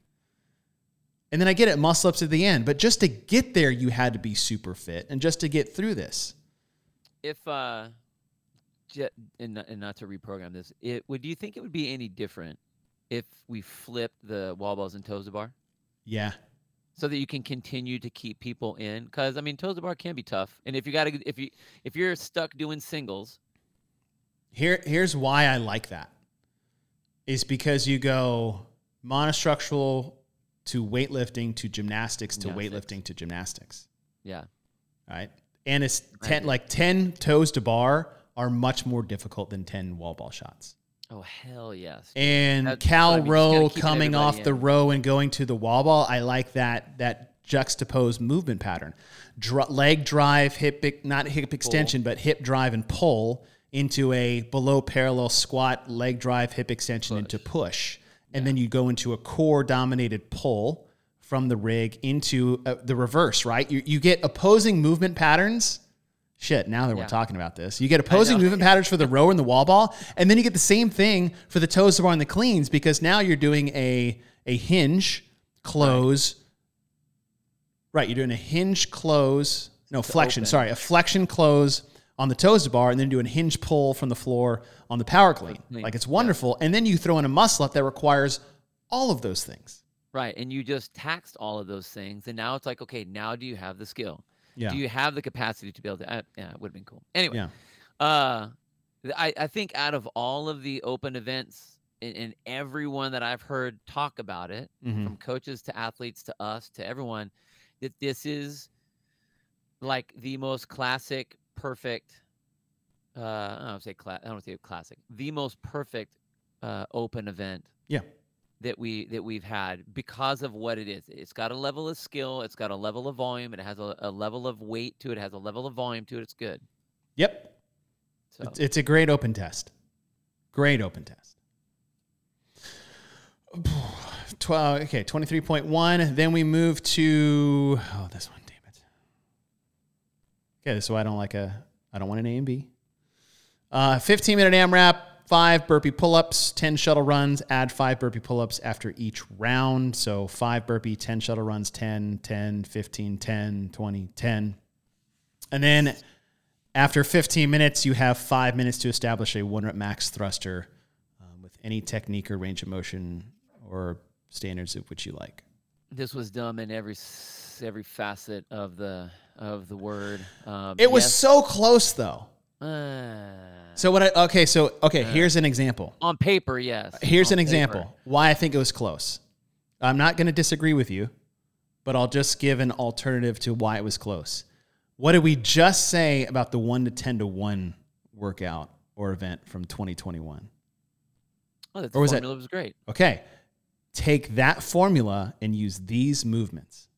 And then I get it, muscle ups at the end. But just to get there, you had to be super fit. And just to get through this. If uh, and not, and not to reprogram this, it would. Do you think it would be any different if we flipped the wall balls and toes to bar Yeah. so that you can continue to keep people in? Because I mean, toes to bar can be tough, and if you got to, if you if you're stuck doing singles, Here, here's why I like that. Is because you go monostructural to weightlifting to gymnastics to Gymnastics. weightlifting to gymnastics. yeah, right? And it's ten like ten toes to bar are much more difficult than ten wall ball shots. oh hell yes, And That's Cal I mean, coming off the row and going to the wall ball, I like that that juxtaposed movement pattern. Dr- leg drive, hip not hip extension, but hip drive and pull into a below parallel squat, leg drive, hip extension into push. And then you go into a core dominated pull from the rig into uh, the reverse, right? You, you get opposing movement patterns. Shit, now that we're talking about this, you get opposing movement patterns for the row and the wall ball, and then you get the same thing for the toes to bar and the cleans because now you're doing a a hinge close. Right, you're doing a hinge close, no flexion. open. Sorry, a flexion close on the toes bar, and then do a hinge pull from the floor on the power clean. clean, Like it's yeah. wonderful, and then you throw in a muscle up that requires all of those things. right, and you just taxed all of those things, and now it's like, okay, now do you have the skill? Yeah, Do you have the capacity to be able to? Uh, yeah, it would have been cool. Anyway, yeah, Uh, I, I think out of all of the open events and, and everyone that I've heard talk about it, Mhm. from coaches to athletes to us to everyone, that this is like the most classic, perfect. Uh, I don't say cla- I don't say classic. The most perfect uh, open event yeah. that we that we've had because of what it is. It's got a level of skill. It's got a level of volume. It has a, a level of weight to it. It has a level of volume to it. It's good. Yep, So It's, it's a great open test. Great open test. 12, okay, 23.1. Then we move to, oh, this one. Okay, so I don't like a, I don't want an A and B. Uh, 15 minute AMRAP, five burpee pull ups, 10 shuttle runs, add five burpee pull ups after each round. So five burpee, 10 shuttle runs, 10, 10, 15, 10, 20, 10. And then after 15 minutes, you have five minutes to establish a one rep max thruster um, with any technique or range of motion or standards of which you like. this was dumb in every every facet of the of the word. Um, It was yes, so close though. uh, So what I okay, so okay, here's an example. on paper, yes. Here's on an paper. example why I think it was close. I'm not going to disagree with you, but I'll just give an alternative to why it was close. What did we just say about the 1 to 10 to 1 workout or event from 2021? Oh, that or was that- formula was great. Okay. Take that formula and use these movements.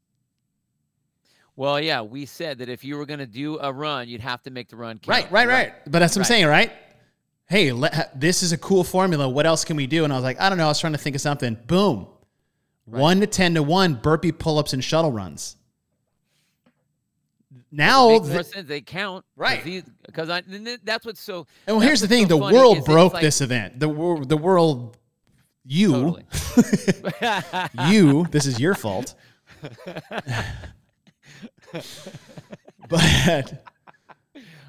Well, yeah, we said that if you were going to do a run, you'd have to make the run count. Right, right, right. But that's what I'm Right. saying, right? Hey, let, this is a cool formula. What else can we do? And I was like, I don't know. I was trying to think of something. Boom. One to 10 to one burpee pull ups and shuttle runs. now, th-. They count, Right. Because I that's what's so. and well, here's the thing: so the world is that it's broke like- this event. The world, the world, you, Totally. you. This is your fault. but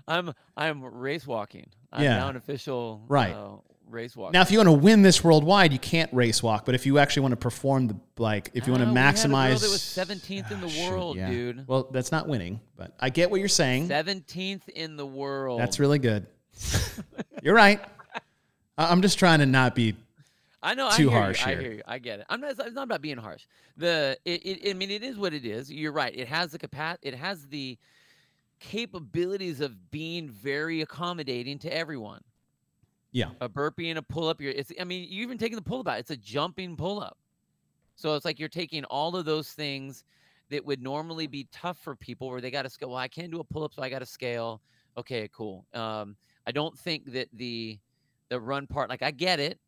I'm I'm race walking. I'm Yeah. now an official Right. uh, race walker. now, if you want to win this worldwide, you can't race walk. But if you actually want to perform the like, if you want to we had a girl maximize, that was 17th in the Ah, shoot, world, yeah. dude. Well, that's not winning, but I get what you're saying. 17th in the world. That's really good. You're right. I'm just trying to not be. I know. too I hear harsh you. here. I hear you. I get it. I'm not. It's not about being harsh. The. It, it. I mean, it is what it is. You're right. It has the capac. It has the capabilities of being very accommodating to everyone. Yeah. A burpee and a pull up. You're. It's. I mean, you even taking the pull up out. It's a jumping pull up. So it's like you're taking all of those things that would normally be tough for people, where they got to scale. Well, I can't do a pull up, so I got to scale. Okay, cool. Um, I don't think that the the run part, like I get it,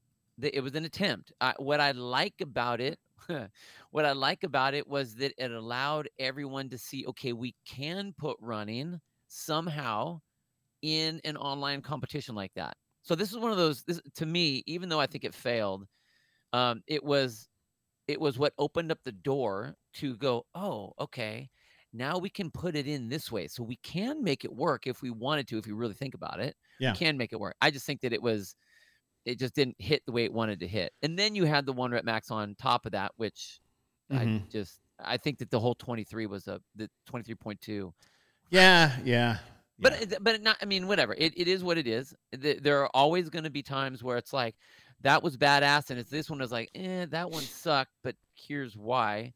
it was an attempt. I, what I like about it, what I like about it was that it allowed everyone to see, okay, we can put running somehow in an online competition like that. So this is one of those. This to me, even though I think it failed, um, it was it was what opened up the door to go. Oh, okay. Now we can put it in this way, so we can make it work if we wanted to. If we really think about it, Yeah. we can make it work. I just think that it was it just didn't hit the way it wanted to hit. And then you had the one rep max on top of that, which I Mhm. just I think that the whole 23 was a the 23.2. Yeah. Yeah. But yeah. but not I mean whatever. It, it is what it is. There are always going to be times where it's like that was badass and it's this one is like, "Eh, that one sucked, but here's why."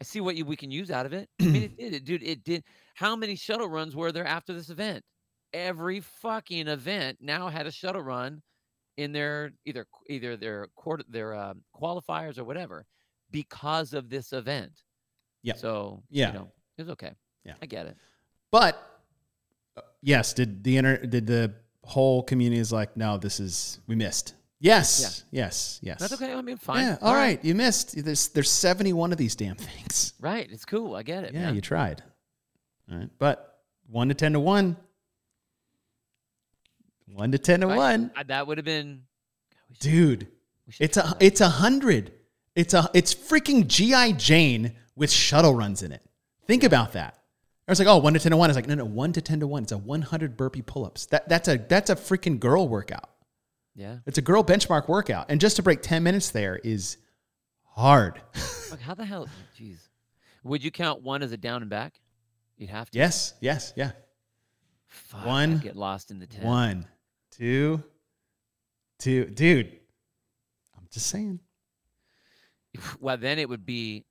I see what you, we can use out of it. I mean, it did, it, dude. It did. How many shuttle runs were there after this event? Every fucking event now had a shuttle run in their either either their quarter their um, qualifiers or whatever because of this event. Yeah. So Yeah. you know, it was okay. Yeah. I get it. But uh, yes, did the inter did the whole community is like, no, this is we missed. Yes, yes, yes. That's okay. I mean, fine. Yeah. All right. You missed. There's there's 71 of these damn things. Right. It's cool. I get it. Yeah, man. you tried. All right. But one to ten to one. One to ten to Right. one. I, that would have been. God, should- Dude. It's a it's a hundred. It's a it's freaking GI Jane with shuttle runs in it. Think about that. I was like, oh, one to ten to one. It's like, no, no, one to ten to one. It's a one hundred burpee pull ups. That that's a that's a freaking girl workout. yeah. It's a girl benchmark workout, and just to break ten minutes there is hard. Like, how the hell? Jeez. Would you count one as a down and back? You'd have to. yes, yes, yeah. Fuck, I'd One, Get lost in the ten. One, two, two, dude. I'm just saying, Well, then it would be.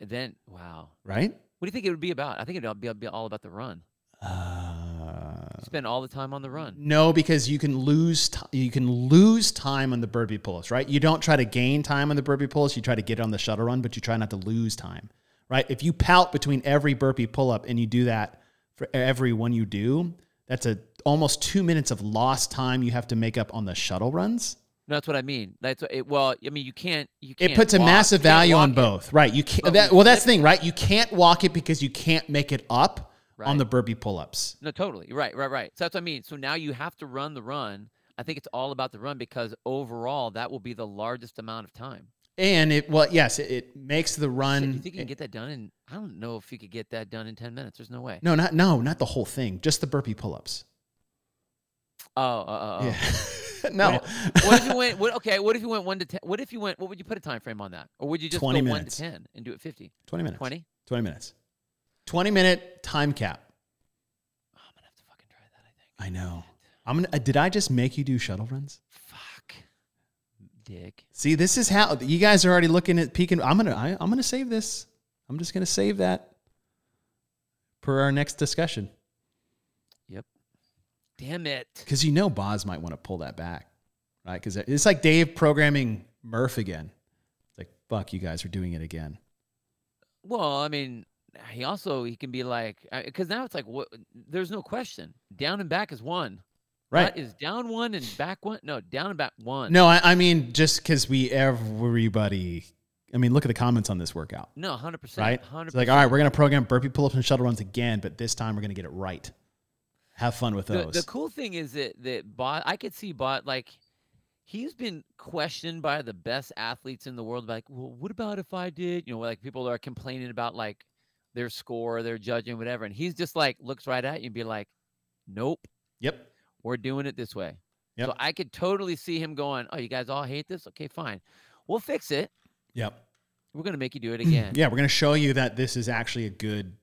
Then wow. right? What do you think it would be about? I think it would be, be all about the run. Uh, Spend all the time on the run. no, because you can lose t- you can lose time on the burpee pull-ups, right? You don't try to gain time on the burpee pull-ups. You try to get it on the shuttle run, but you try not to lose time, right? If you pout between every burpee pull-up and you do that for every one you do, that's a almost two minutes of lost time you have to make up on the shuttle runs. No, that's what I mean. That's what it, well. I mean, you can't. You can't. It puts a massive value on walk it. both, right? You can't. That, well, that's the thing, right? You can't walk it because you can't make it up on the burpee pull-ups. No, totally. Right, right, right. So that's what I mean. So now you have to run the run. I think it's all about the run because overall that will be the largest amount of time. And it, well, yes, it, it makes the Shit, run. you think you can get that done in? I don't know if you could get that done in ten minutes. There's no way. no, not no, not the whole thing. Just the burpee pull-ups. Oh, oh, oh. Yeah. no. what if you went? What, okay, what if you went one to ten? What if you went? What would you put a time frame on that? Or would you just 20 go minutes. one to ten and do it fifty? 20 minutes. 20? 20 minutes. 20 minute time cap. Oh, I'm gonna have to fucking try that. I think. I know. I'm gonna. Uh, did I just make you do shuttle runs? Fuck, dick. See, this is how you guys are already looking at peeking. I'm gonna. I, I'm gonna save this. I'm just gonna save that for our next discussion. Damn it. because you know Boz might want to pull that back, right? Because it's like Dave programming Murph again. It's like fuck, you guys are doing it again. Well, I mean, he also he can be like, because now it's like, what? There's no question. Down and back is one. Right. What, is down one and back one? No, down and back one. No, I, I mean just because we everybody I mean, look at the comments on this workout, No, hundred percent. right? Hundred It's like, all right, we're gonna program burpee pull-ups and shuttle runs again, but this time we're gonna get it right. Have fun with those. the cool thing is that that bot I could see bot like he's been questioned by the best athletes in the world like well what about if I did you know like people are complaining about like their score their judging whatever and he's just like looks right at you and be like nope yep. we're doing it this way so I could totally see him going oh you guys all hate this okay fine we'll fix it Yep. we're gonna make you do it again Yeah, we're gonna show you that this is actually a good.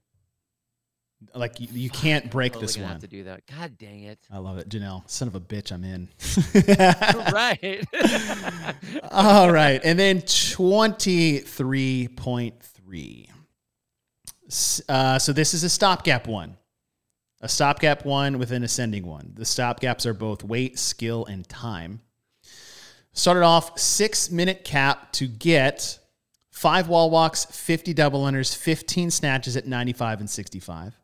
Like you, you can't break Totally this one. have to do that god dang it I love it, Janelle. Son of a bitch, I'm in. right All right, and then twenty-three point three. Uh, so this is a stopgap one, a stopgap one with an ascending one. The stopgaps are both weight, skill, and time. Started off six minute cap to get five wall walks, 50 double unders, 15 snatches at 95 and 65.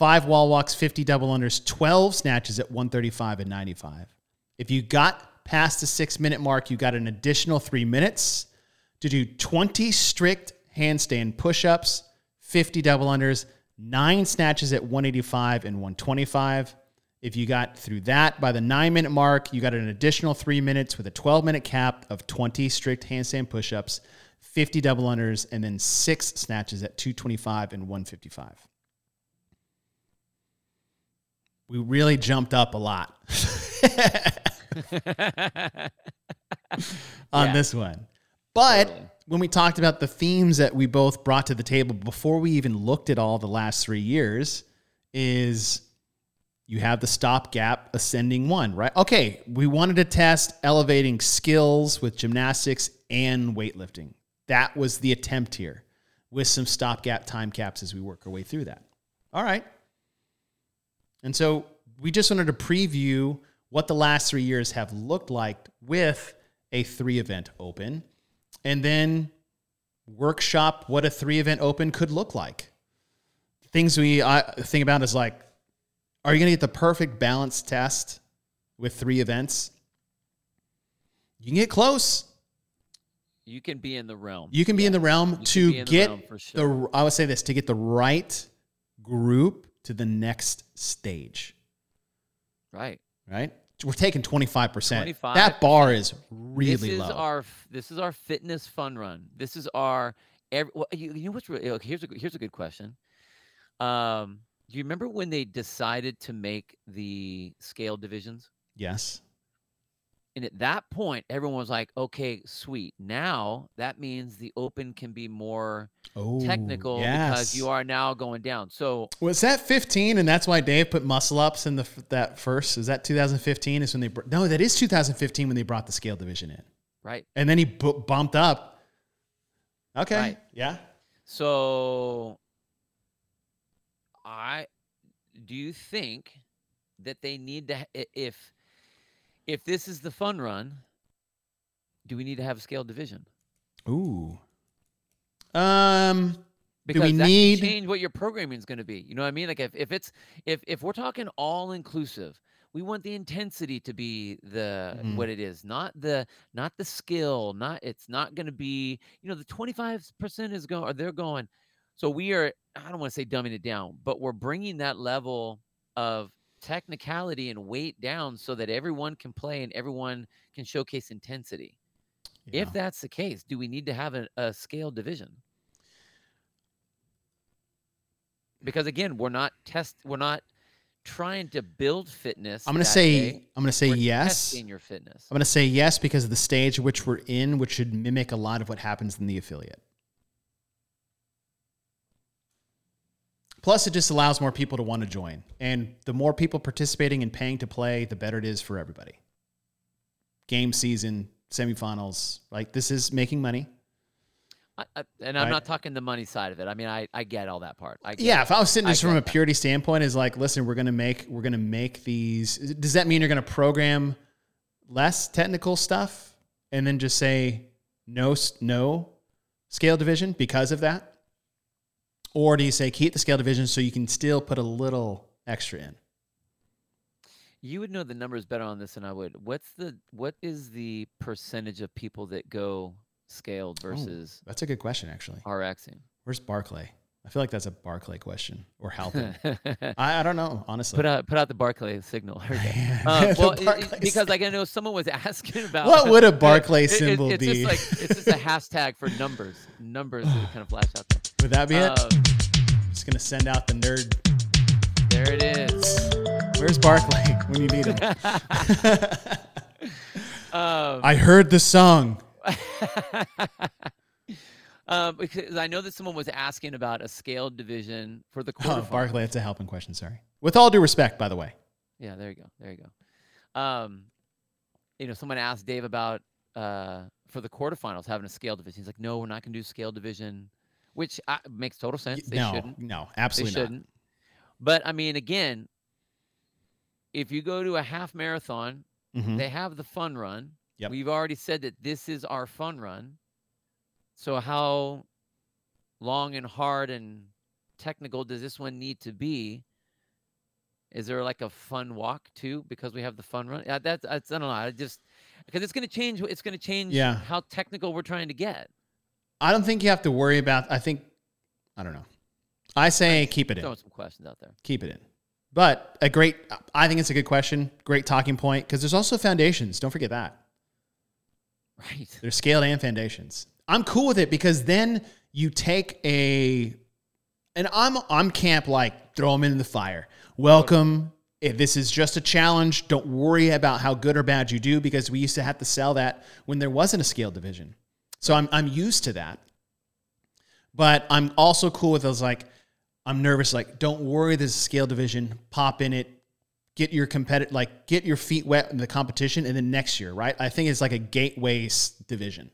Five wall walks, 50 double unders, 12 snatches at 135 and 95. If you got past the six minute mark, you got an additional three minutes to do 20 strict handstand push ups, 50 double unders, nine snatches at 185 and 125. If you got through that by the nine minute mark, you got an additional three minutes with a 12 minute cap of 20 strict handstand push ups, 50 double unders, and then six snatches at 225 and 155. We really jumped up a lot on Yeah. this one. But Totally. when we talked about the themes that we both brought to the table before we even looked at all the last three years, is you have the stopgap ascending one, right? Okay, we wanted to test elevating skills with gymnastics and weightlifting. That was the attempt here with some stopgap time caps as we work our way through that. All right. And so we just wanted to preview what the last three years have looked like with a three event open and then workshop what a three event open could look like. Things we I think about is like, are you going to get the perfect balance test with three events? You can get close. you can be in the realm You can be in the realm can to get realm sure. the. I would say this to get the right group to the next stage. right Right, we're taking twenty five percent. 25. That bar is really this is low. our this is our fitness fun run. This is our every. Well, you, you know what's really okay, here's a good- here's a good question. Um, do you remember when they decided to make the scale divisions? yes. And at that point, everyone was like, "Okay, sweet. Now that means the open can be more Oh, technical because you are now going down." So Was that 15 and that's why Dave put muscle ups in the that first? Is that 2015 is when they No, that is 2015 when they brought the scale division in. right. And then he bu- bumped up. Okay. Right. Yeah. So I do you think that they need to if if this is the fun run, do we need to have a scale division? Ooh. Um Because we that need- can change what your programming is going to be. You know what I mean? Like if, if it's if if we're talking all inclusive, we want the intensity to be the Mhm. what it is, not the not the skill, not it's not going to be, you know, the 25% is going or they're going. So we are I don't want to say dumbing it down, but we're bringing that level of technicality and weight down so that everyone can play and everyone can showcase intensity. yeah. If that's the case, do we need to have a, a scale division? Because again, we're not test we're not trying to build fitness. I'm going to say day. I'm going to say We're yes. testing your fitness. I'm going to say yes because of the stage which we're in which should mimic a lot of what happens in the affiliate. Plus, it just allows more people to want to join. And the more people participating and paying to play, the better it is for everybody. Game season, semifinals, like this is making money. I, I, and I'm Right. not talking the money side of it. I mean, I, I get all that part. I get Yeah, if I was sitting just from a that. purity standpoint, is like, listen, we're gonna make we're gonna make these. Does that mean you're gonna program less technical stuff and then just say no no scale division because of that, or do you say keep the scale division so you can still put a little extra in? You would know the numbers better on this than I would. What's the what is the percentage of people that go scaled oh, versus That's a good question, actually. RXing? Where's Barclay? I feel like that's a Barclay question or Halpin. I, I don't know, honestly. put out put out the Barclay signal. Yeah, uh, the well, it- it- because like I know someone was asking about What would a Barclay It- it- symbol it's be? Just like, it's just a hashtag for numbers. Numbers that kind of flash out there. Would that be it? Um, Just gonna send out the nerd. there it is. Where's Barclay when you need him? Um, I heard the song. um, because I know that someone was asking about a scaled division for the Oh, quarterfinals. Barclay, that's a Halpin question. Sorry. With all due respect, by the way. Yeah, there you go. There you go. Um, you know, someone asked Dave about uh for the quarterfinals having a scale division. He's like, no, we're not going to do scale division, which uh, makes total sense. They no, shouldn't. no, absolutely not. shouldn't. But I mean, again, if you go to a half marathon, Mhm. they have the fun run. Yep. We've already said that this is our fun run. So how long and hard and technical does this one need to be? Is there like a fun walk too because we have the fun run? Yeah, that's, that's I don't know. I just because it's going to change. It's going to change Yeah. how technical we're trying to get. I don't think you have to worry about. I think, I don't know. I say keep it in. Throwing some questions out there. Keep it in. But a great, I think it's a good question. Great talking point because there's also foundations. Don't forget that. Right. There's scaled and foundations. I'm cool with it because then you take a, and I'm I'm camp like throw them in the fire. Welcome. If this is just a challenge, don't worry about how good or bad you do because we used to have to sell that when there wasn't a scale division. So I'm I'm used to that. But I'm also cool with those like I'm nervous like don't worry there's a scale division, pop in it, get your competitive like get your feet wet in the competition and then next year, right? I think it's like a gateways division.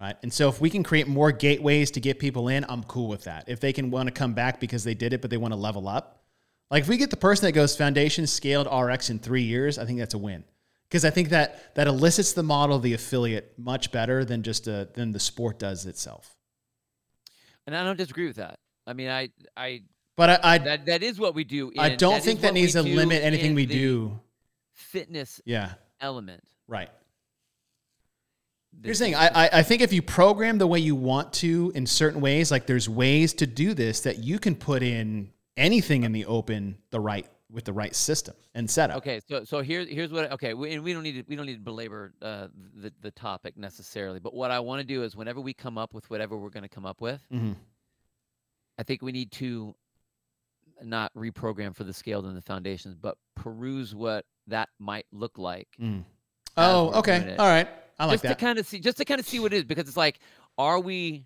Right. And so if we can create more gateways to get people in, I'm cool with that. If they can want to come back because they did it, but they want to level up. Like if we get the person that goes foundation scaled RX in three years, I think that's a win. Because I think that that elicits the model of the affiliate much better than just a, than the sport does itself. And I don't disagree with that. I mean, I I But I I, that that is what we do. I don't is think that needs to limit anything we do. Fitness Yeah. element. Right. This Here's the thing. I, I I think if you program the way you want to in certain ways, like there's ways to do this that you can put in anything in the open the right with the right system and setup. Okay, so so here here's what okay, we, and we don't need to we don't need to belabor uh, the the topic necessarily, but what I want to do is whenever we come up with whatever we're going to come up with, Mhm. I think we need to not reprogram for the scale and the foundations, but peruse what that might look like. Mm. Oh, okay. All right. I like just that. to kind of see just to kind of see what it is because it's like are we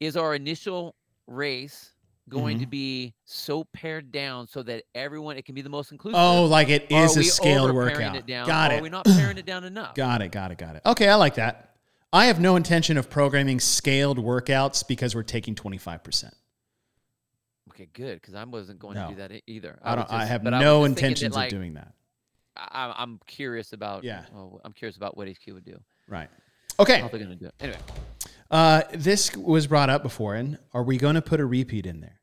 is our initial race going Mm-hmm. to be so pared down so that everyone it can be the most inclusive oh, like it is a scaled workout. it down, Got it. Are we not paring it down enough? Got it. Got it. Got it. Okay, I like that. I have no intention of programming scaled workouts because we're taking 25%. Okay, good, because I wasn't going No. to do that either. I was don't I have no just thinking that, intentions like, of doing that. I, I'm curious about. Yeah. well, I'm curious about what HQ would do. Right. Okay. don't think they're going to do it. Anyway, Uh, this was brought up before, and are we going to put a repeat in there?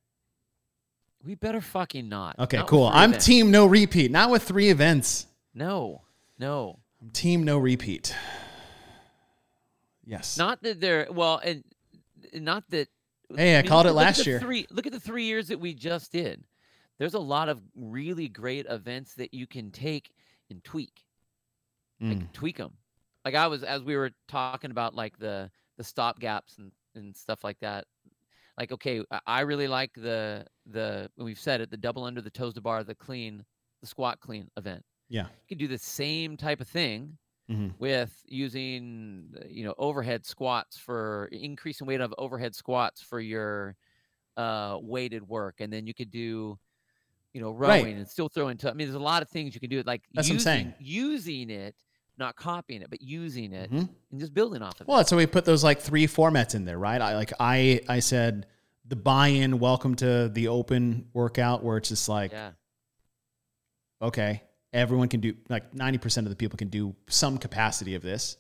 we better fucking not. Okay, Not cool. I'm events. team no repeat, not with three events. No, no. I'm team no repeat. Yes. Not that they're well, and not that. Hey, I mean, called look it look last year. Three. Look at the three years that we just did. There's a lot of really great events that you can take and tweak. like Mm. tweak them. Like I was as we were talking about like the the stop gaps and and stuff like that. Like okay, I- really like the the we've said it the double under the toes to bar the clean the squat clean event. Yeah. You can do the same type of thing Mhm. with using uh, you know overhead squats for increasing weight of overhead squats for your uh weighted work and then you could do you know Right. rowing and still throw into i mean there's a lot of things you can do like That's what I'm saying. using it not copying it but using it Mhm. and just building off of it. Well, so we put those like three formats in there, right? I like I I said the buy-in, welcome to the open workout, where it's just like yeah okay, everyone can do like ninety percent of the people can do some capacity of this,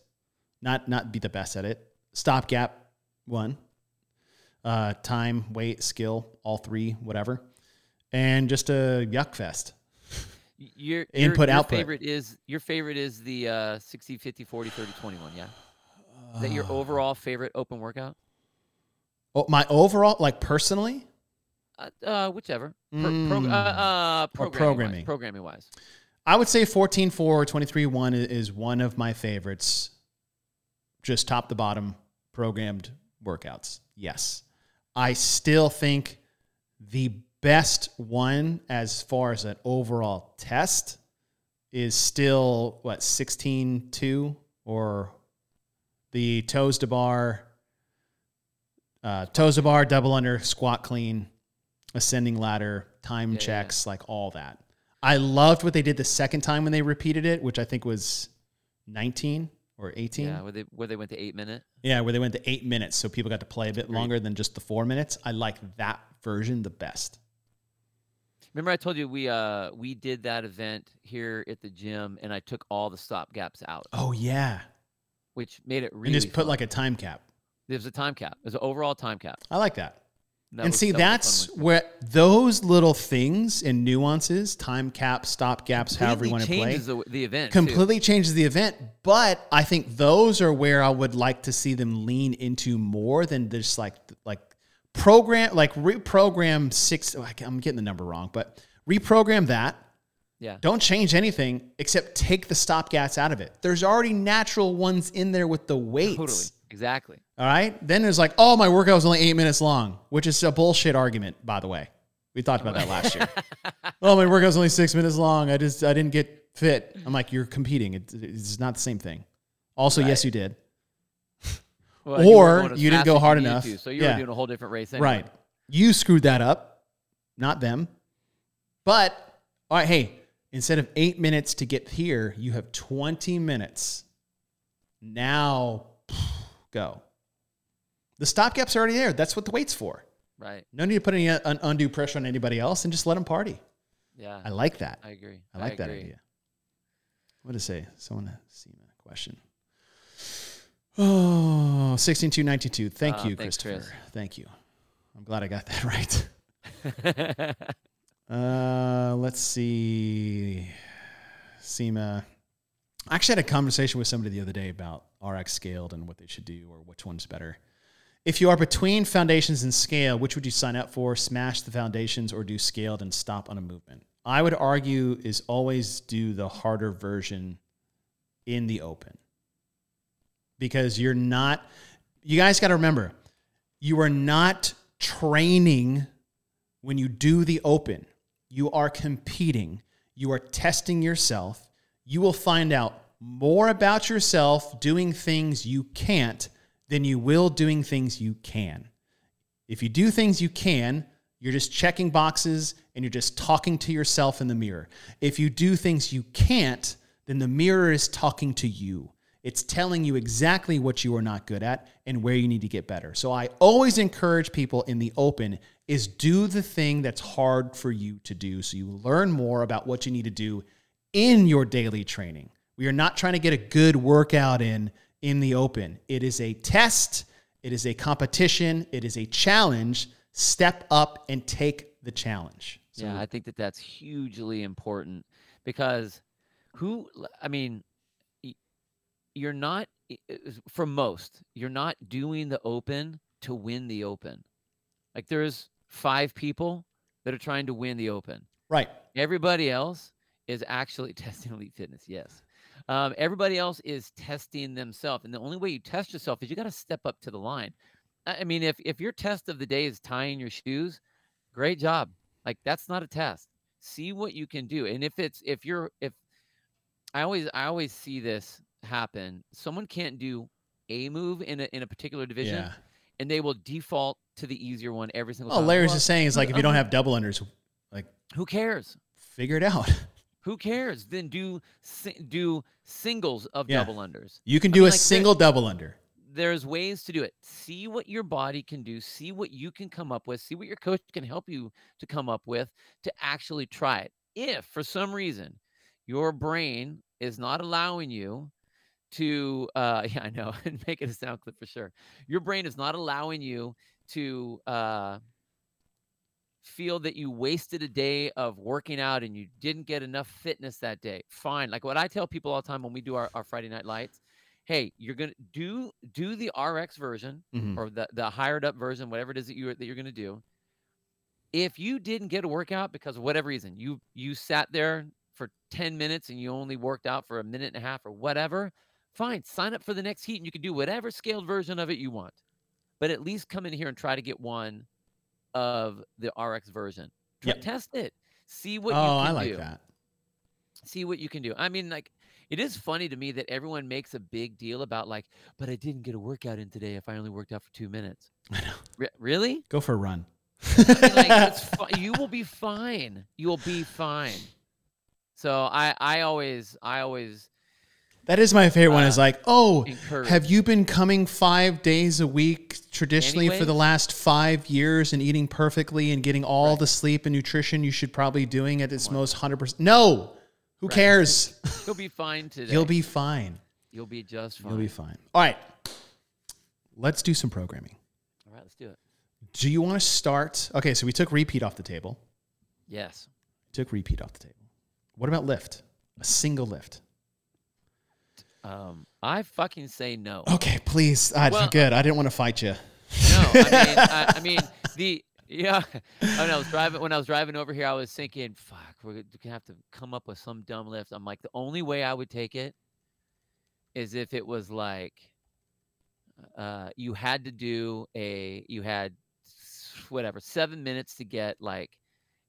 not not be the best at it. Stopgap one, uh, time, weight, skill, all three, whatever, and just a yuck fest. Your Input, your, your output. favorite is your favorite is the uh 60 50 40 30 21 yeah Is that your Uh, overall favorite open workout? Oh, my overall, like personally, Uh, uh whichever. Pro, pro, uh, Mm. uh, programming, programming. Wise, programming wise. I would say 14 4, or 23 1 is one of my favorites. Just top to bottom programmed workouts. Yes. I still think the best one as far as an overall test is still what 16 2 or the toes to bar, uh, toes to bar, double under, squat clean, ascending ladder, time Yeah, yeah. checks, like all that. I loved what they did the second time when they repeated it, which I think was 19 or 18. Yeah, where they where they went to eight minute. Yeah, where they went to eight minutes, so people got to play a bit longer than just the four minutes. I like that version the best. Remember, I told you we uh we did that event here at the gym, and I took all the stop gaps out, Oh yeah, which made it really. and just put fun. like a time cap. there's a time cap. There's an overall time cap. I like that. That and was- see, that was a fun that's where those little things and nuances, time caps, stop gaps, however you want to Completely play, changes the, the event. too. completely changes the event. But I think those are where I would like to see them lean into more than just like like program like reprogram six. oh, I'm getting the number wrong, but reprogram that. Yeah. Don't change anything except take the stop gaps out of it. There's already natural ones in there with the weights. Totally. Exactly. All right. Then there's like, oh, my workout was only eight minutes long, which is a bullshit argument, by the way. We talked about that last year. oh, my workout was only six minutes long. I just I didn't get fit. I'm like, you're competing. It, it's not the same thing. Also, yes, you did. Well, Or as you didn't go hard enough. to, so you Yeah. were doing a whole different race. Anyway. Right. You screwed that up, not them. But all right, hey, instead of eight minutes to get here, you have 20 minutes. Now go. The stop gap's already there. That's what the weight's for. Right. No need to put any uh, un- undue pressure on anybody else and just let them party. Yeah. I like that. I agree. I like that agree. idea. What it say? Someone seen a question. Oh, 16292. Thank Ah, you, thanks, Christopher. Chris. Thank you. I'm glad I got that right. Uh, let's see. SEMA. I actually had a conversation with somebody the other day about RX scaled and what they should do or which one's better. If you are between foundations and scale, which would you sign up for? Smash the foundations or do scaled and stop on a movement? I would argue is always do the harder version in the open. Because you're not you guys got to remember, you are not training when you do the open, you are competing, you are testing yourself. You will find out more about yourself doing things you can't than you will doing things you can. If you do things you can, you're just checking boxes and you're just talking to yourself in the mirror. If you do things you can't, then the mirror is talking to you. It's telling you exactly what you are not good at and where you need to get better. So I always encourage people in the open is do the thing that's hard for you to do so you learn more about what you need to do in your daily training. We are not trying to get a good workout in in the open. It is a test, it is a competition, it is a challenge. Step up and take the challenge. So yeah, I think that that's hugely important because who, I mean, you're not, for most, you're not doing the open to win the open. Like there's five people that are trying to win the open. right. Everybody else is actually testing elite fitness. Yes. Um, everybody else is testing themselves. And the only way you test yourself is you got to step up to the line. I I mean, if, if your test of the day is tying your shoes, great job. Like that's not a test. See what you can do. And if it's, if you're, if I always, I always see this happen, someone can't do a move in a, in a particular division Yeah. and they will default to the easier one every single Oh, time. Oh, Larry's Well, just saying is like if you don't have double unders, like who cares? figure it out. Who cares? Then do do singles of Yeah. double unders. You can I do mean, a like, there- single double under. There's ways to do it. See what your body can do. See what you can come up with. See what your coach can help you to come up with to actually try it. If for some reason your brain is not allowing you to, uh, yeah, I know, and make it a sound clip for sure. Your brain is not allowing you to uh, feel that you wasted a day of working out and you didn't get enough fitness that day. Fine. Like what I tell people all the time when we do our, our Friday night lights hey, you're gonna do do the RX version Mhm. or the the hired up version, whatever it is that you that you're gonna do. If you didn't get a workout because of whatever reason, you you sat there for 10 minutes and you only worked out for a minute and a half or whatever, fine, sign up for the next heat and you can do whatever scaled version of it you want. But at least come in here and try to get one of the RX version. Yep. Test it. See what oh, you can I like do that. see what you can do. I mean, like, it is funny to me that everyone makes a big deal about like, but I didn't get a workout in today if I only worked out for two minutes. I know. Re- really? Go for a run. I mean, like, it's fi- you will be fine. You will be fine. So I, I always, I always that is my favorite one. Is uh, like, oh, encourage. have you been coming five days a week traditionally for the last five years and eating perfectly and getting all Right. the sleep and nutrition you should probably doing at its most hundred percent? No, who Right. cares? You'll be fine today. You'll be fine. You'll be just fine. You'll be fine. All right, let's do some programming. All right, let's do it. Do you want to start? Okay, so we took repeat off the table. Yes. Took repeat off the table. What about lift? A single lift. Um, I fucking say no. Okay, please. I, Well, good. I didn't want to fight you. No, I mean, I, I mean the yeah. When I was driving, when I was driving over here, I was thinking, "Fuck, we're gonna have to come up with some dumb lift." I'm like, the only way I would take it is if it was like, uh, you had to do a, you had whatever seven minutes to get like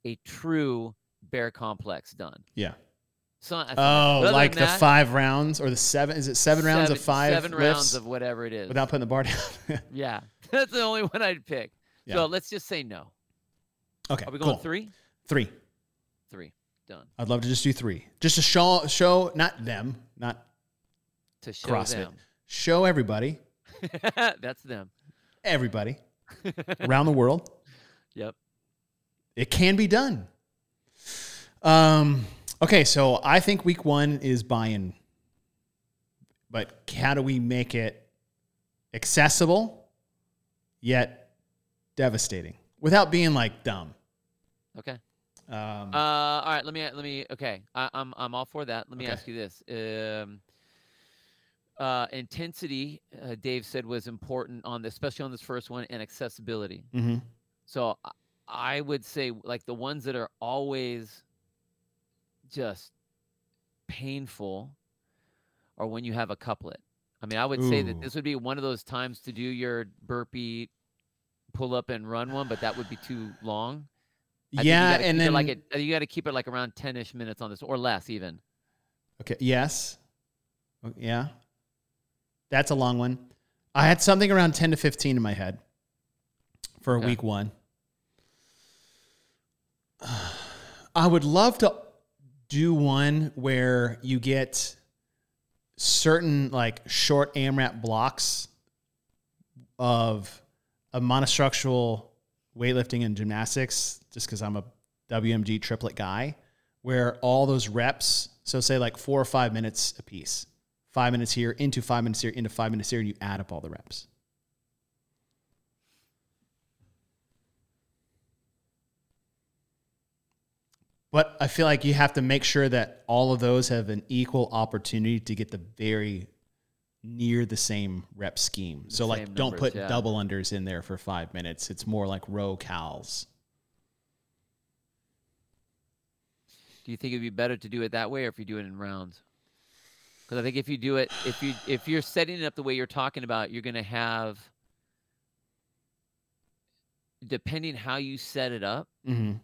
a true bear complex done. Yeah. So, Oh, like the that, five rounds or the seven? Is it seven, rounds of five seven lifts rounds of whatever it is. without putting the bar down? yeah, that's the only one I'd pick. Yeah. So let's just say no. okay, Are we going cool. three? Three. Three. Done. I'd love to just do three. Just to show, show not them, not To show CrossFit. Show everybody. That's them. everybody around the world. Yep. It can be done. Um, okay, so I think week one is buy-in, but how do we make it accessible yet devastating without being like dumb? Okay. Um, Uh, all right. Let me. Let me. Okay. I, I'm. I'm all for that. Let me Okay. ask you this. Um. Uh, intensity, uh, Dave said, was important on this, especially on this first one, and accessibility. mhm. So I would say, like the ones that are always just painful, are when you have a couplet. I mean, I would say that this would be one of those times to do your burpee, pull up and run one, but that would be too long. I Yeah, and then like it, uh, you got to keep it like around ten ish minutes on this, or less even. Okay. Yes. Yeah. That's a long one. I had something around 10 to 15 in my head for Okay. week one. I would love to do one where you get certain like short AMRAP blocks of a monostructural weightlifting and gymnastics, just because I'm a WMG triplet guy, where all those reps, so say like four or five minutes a piece, five minutes here, into five minutes here, into five minutes here, and you add up all the reps. But I feel like you have to make sure that all of those have an equal opportunity to get the very near the same rep scheme. so like same don't put yeah. double unders in there for five minutes. It's more like row cals. Do you think it'd be better to do it that way, or if you do it in rounds? Because I think if you do it, if you if you're setting it up the way you're talking about, you're gonna have, depending how you set it up, Mm-hmm.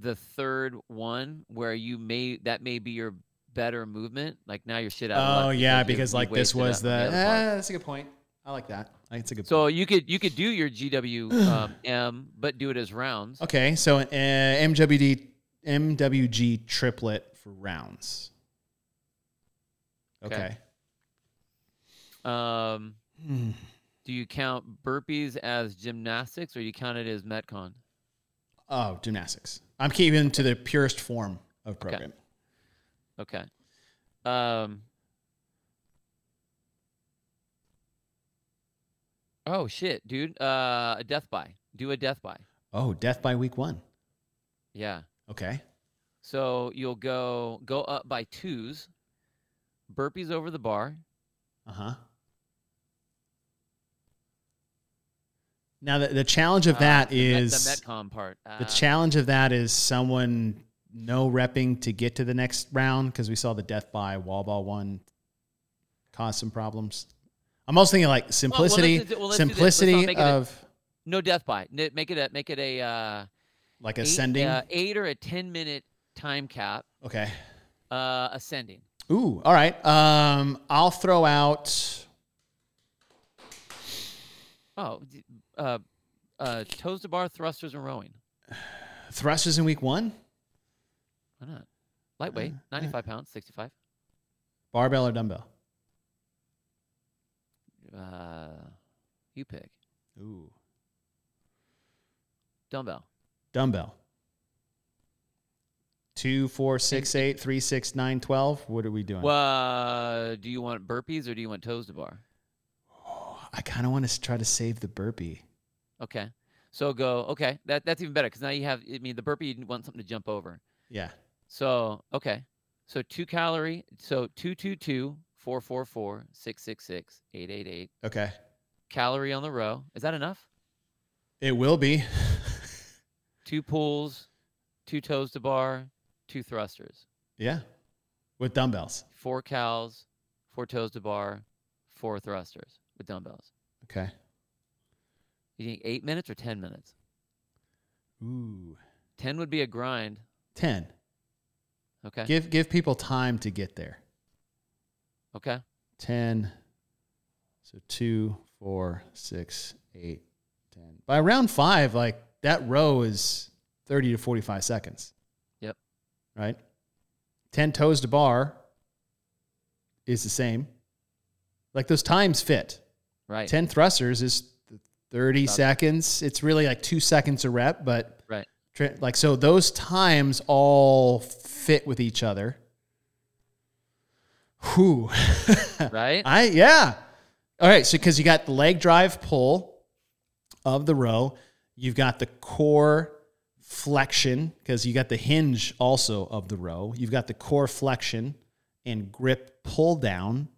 The third one where you may that may be your better movement. Like now you're shit out. of Oh yeah, you- because like this was the. on eh, that's a good point. I like that. It's a good. So point. you could you could do your GW um, M, but do it as rounds. okay, so uh, MWD MWG triplet for rounds. Okay. Okay. Um, Hmm. do you count burpees as gymnastics, or you count it as metcon? Oh, gymnastics. I'm keeping to the purest form of program. Okay. Um. Oh shit, dude. Uh, a death by. Do a death by. Oh, death by week one. Yeah. Okay. So you'll go go up by twos, burpees over the bar, Uh huh. Now the, the challenge of Uh, that the is the Metcon part. Uh, the challenge of that is someone no repping to get to the next round because we saw the death by wall ball one cause some problems. I'm also thinking like simplicity, well, do this. Simplicity it a- of no death by. Make it a make it a uh, like eight, ascending. uh, eight or a ten minute time cap. okay. Uh, ascending. Ooh, all right. Um, I'll throw out. Oh, uh, uh, toes to bar, thrusters, and rowing. Thrusters in week one, Why not? Lightweight, Uh, 95 pounds, 65. barbell or dumbbell? Uh, you pick. Ooh, Dumbbell. dumbbell. Two, four, six, eight, three, six, nine, twelve. What are we doing? Well, uh, do you want burpees or do you want toes to bar? I kind of want to try to save the burpee. Okay. So go, okay. That That's even better because now you have, I mean, the burpee, you want something to jump over. Yeah. So, okay. So two calorie, so 222, 444, 666, 888. Okay. Calorie on the row. Is that enough? It will be. Two pulls, two toes to bar, two thrusters. yeah. With dumbbells. Four cals, four toes to bar, four thrusters with dumbbells. Okay. You think eight minutes or 10 minutes? Ooh. 10 would be a grind. 10. Okay. Give give people time to get there. Okay. 10. So two, four, six, eight, ten. By round five, like that row is 30 to 45 seconds. Yep. Right? 10 toes to bar is the same. Like those times fit. Right. 10 thrusters is 30 About- seconds. It's really like two seconds a rep, but Right. like so those times all fit with each other. Whew. Right? I yeah. All right, so because you got the leg drive pull of the row, you've got the core flexion because you got the hinge also of the row. You've got the core flexion and grip pull down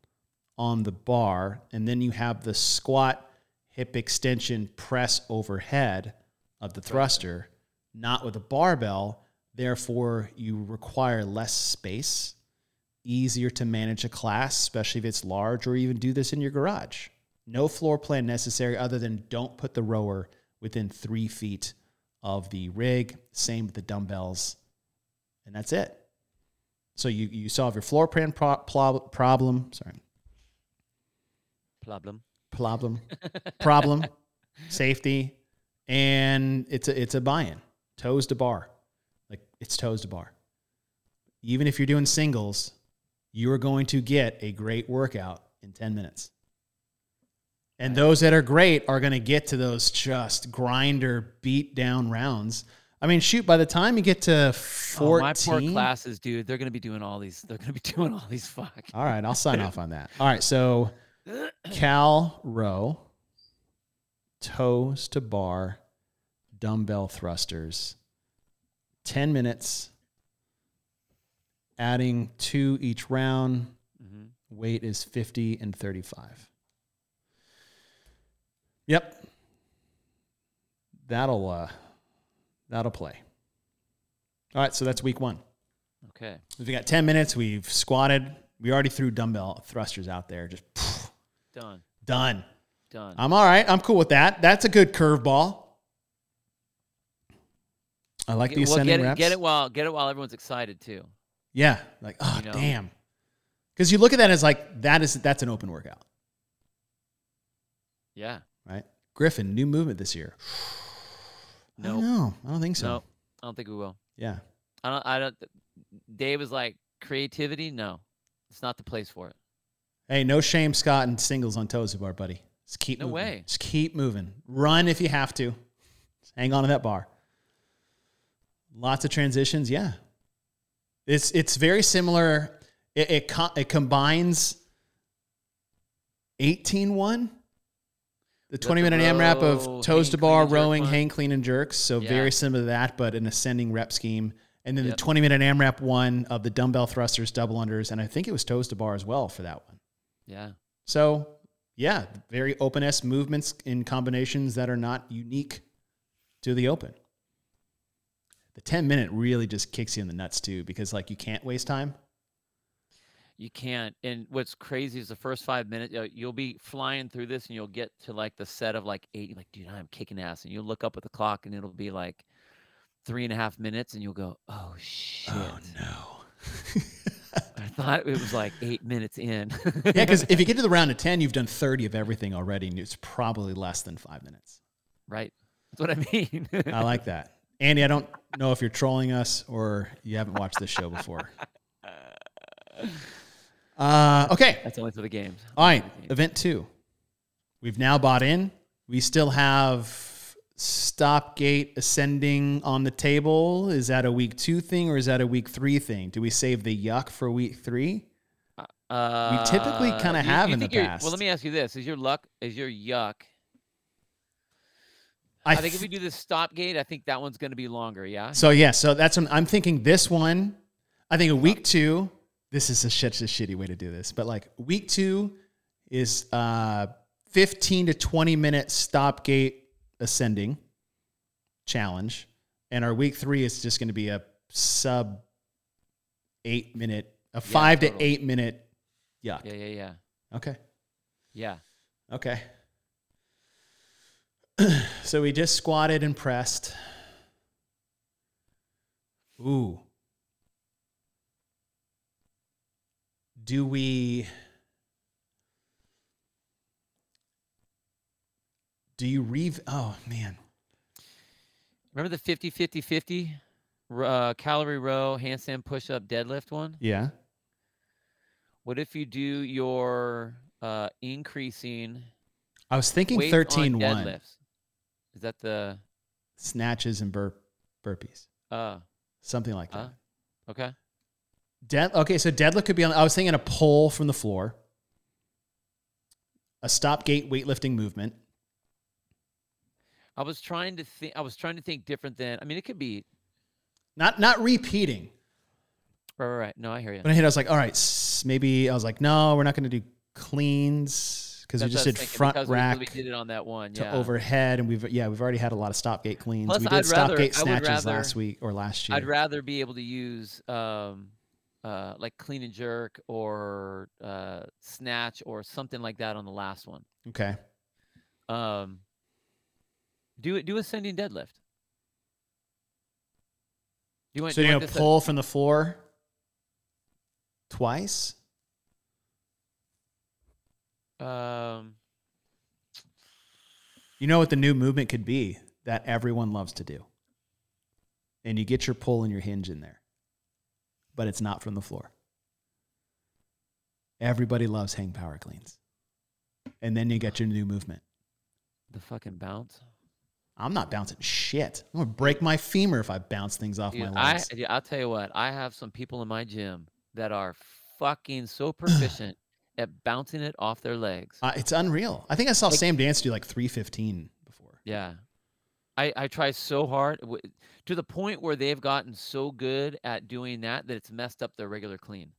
on the bar, and then you have the squat hip extension press overhead of the thruster, not with a barbell. Therefore, you require less space easier to manage a class, especially if it's large, or even do this in your garage. No floor plan necessary other than don't put the rower within three feet of the rig. Same with the dumbbells. And that's it. So you, you solve your floor plan pro- problem. Sorry. Problem. Problem. problem. Safety. And it's a, it's a buy in. Toes to bar. Like it's toes to bar. Even if you're doing singles, you are going to get a great workout in 10 minutes. And those that are great are going to get to those just grinder beat down rounds. I mean, shoot, by the time you get to 14. Oh, my poor classes, dude. They're gonna be doing all these. They're gonna be doing all these. Fuck. All right, I'll sign off on that. All right, so cal row, toes to bar, dumbbell thrusters, 10 minutes, adding two each round. hmm Weight is 50 and 35. Yep. That'll uh that'll play. All right, so that's week 1. Okay. We've got 10 minutes, we've squatted. We already threw dumbbell thrusters out there just poof, Done. done. Done. I'm all right. I'm cool with that. That's a good curveball. I like the well, ascending get it, reps. get it while get it while everyone's excited too. Yeah, like oh You know? damn. Because you look at that as like that is that's an open workout, Yeah. right? Griffin, new movement this year. No. don't know. I don't think so. No. I don't think we will. Yeah. I don't. I don't. Dave is like creativity. No, it's not the place for it. Hey, no shame, Scott, and singles on toes to bar buddy. Just keep No moving. way. Just keep moving. Run if you have to. Just hang on to that bar. Lots of transitions. Yeah. It's it's very similar. It it, co- it combines 18-1. The 20 minute AMRAP row, of toes to bar, clean, and jerk rowing, hang, clean, and jerks. So Yeah. very similar to that, but an ascending rep scheme. And then Yep. the 20 minute AMRAP one of the dumbbell thrusters, double unders, and I think it was toes to bar as well for that one. Yeah. So, yeah, very open S movements in combinations that are not unique to the open. The 10 minute really just kicks you in the nuts too because like you can't waste time. You can't. And what's crazy is the first five minutes, uh, you'll be flying through this and you'll get to like the set of like eight. You're like, dude, I'm kicking ass. And you'll look up at the clock and it'll be like three and a half minutes and you'll go, oh, shit. Oh no. I thought it was like eight minutes in. yeah, because if you get to the round of 10, you've done 30 of everything already, and it's probably less than five minutes. right. That's what I mean. I like that. Andy, I don't know if you're trolling us or you haven't watched this show before. Uh, okay. That's only for the games. All right. Event two. We've now bought in. We still have Stopgate ascending on the table. Is that a week two thing or is that a week three thing? Do we save the yuck for week three? Uh, we typically kinda have you in the past. Well, let me ask you this: Is your luck? Is your yuck? I, I, think if we do the stop gate, I think that one's going to be longer. Yeah. so yeah, so that's when I'm thinking this one. I think a week two. This is a such a shitty way to do this, but like week two is uh 15 to 20 minute Stopgate ascending challenge, and our week three is just going to be a sub eight minute, a five to eight minute yuck. Yeah, yeah, yeah, Okay. yeah. Okay. so we just squatted and pressed. Ooh. Do we Do you re Oh man. Remember the 50 50 50 uh, calorie row, handstand push up, deadlift one? Yeah. What if you do your uh, increasing I was thinking weight 13 on 1 deadlifts? Is that the snatches and bur- burpees. uh Something like that. uh okay? Dead. Okay, so deadlift could be on. I was thinking a pull from the floor, a stop gate weightlifting movement. I was trying to think. I was trying to think different than. I mean, it could be. Not not repeating. Right, right, right. No, I hear you. But I hit. I was like, all right, s- maybe I was like, no, we're not going to do cleans because we just did thinking, front rack We, did it on that one. to overhead, and we've yeah we've already had a lot of stop gate cleans. Plus, we did I'd stop rather- gate snatches rather- last week or last year. I'd rather be able to use um, uh, like clean and jerk or uh, snatch or something like that on the last one. okay. Um, do it. Do ascending deadlift. Do you want? So do you're gonna want this pull from the floor twice. um, You know what the new movement could be that everyone loves to do? And you get your pull and your hinge in there, but it's not from the floor. Everybody loves hang power cleans. And then you get your new movement. the fucking bounce. I'm not bouncing shit. I'm to break my femur if I bounce things off Dude, my I, legs. yeah, I'll tell you what. I have some people in my gym that are fucking so proficient at bouncing it off their legs. Uh, it's unreal. I think I saw Like- Sam Dancer do like 315 before. Yeah. I, I try so hard w- to the point where they've gotten so good at doing that that it's messed up their regular clean.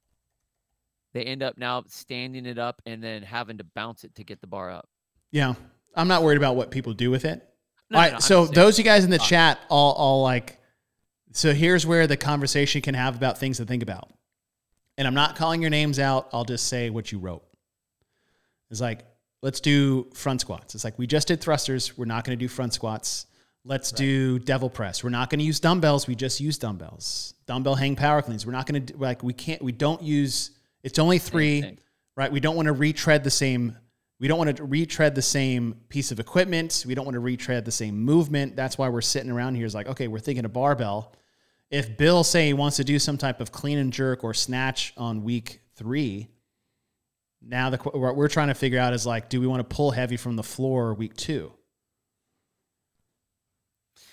They end up now standing it up and then having to bounce it to get the bar up. Yeah. I'm not worried about what people do with it. No, All right, no, so those you guys in the chat, all, all like, so here's where the conversation can have about things to think about. And I'm not calling your names out. I'll just say what you wrote. It's like, let's do front squats. It's like we just did thrusters. We're not going to do front squats. Let's do devil press. We're not going to use dumbbells. We just use dumbbells. Dumbbell hang power cleans. We're not going to like we can't. We don't use. It's only three right? We don't want to retread the same. We don't want to retread the same piece of equipment. We don't want to retread the same movement. That's why we're sitting around here. Is like, okay, we're thinking a barbell. If Bill say he wants to do some type of clean and jerk or snatch on week three, now the what we're trying to figure out is like, do we want to pull heavy from the floor week two?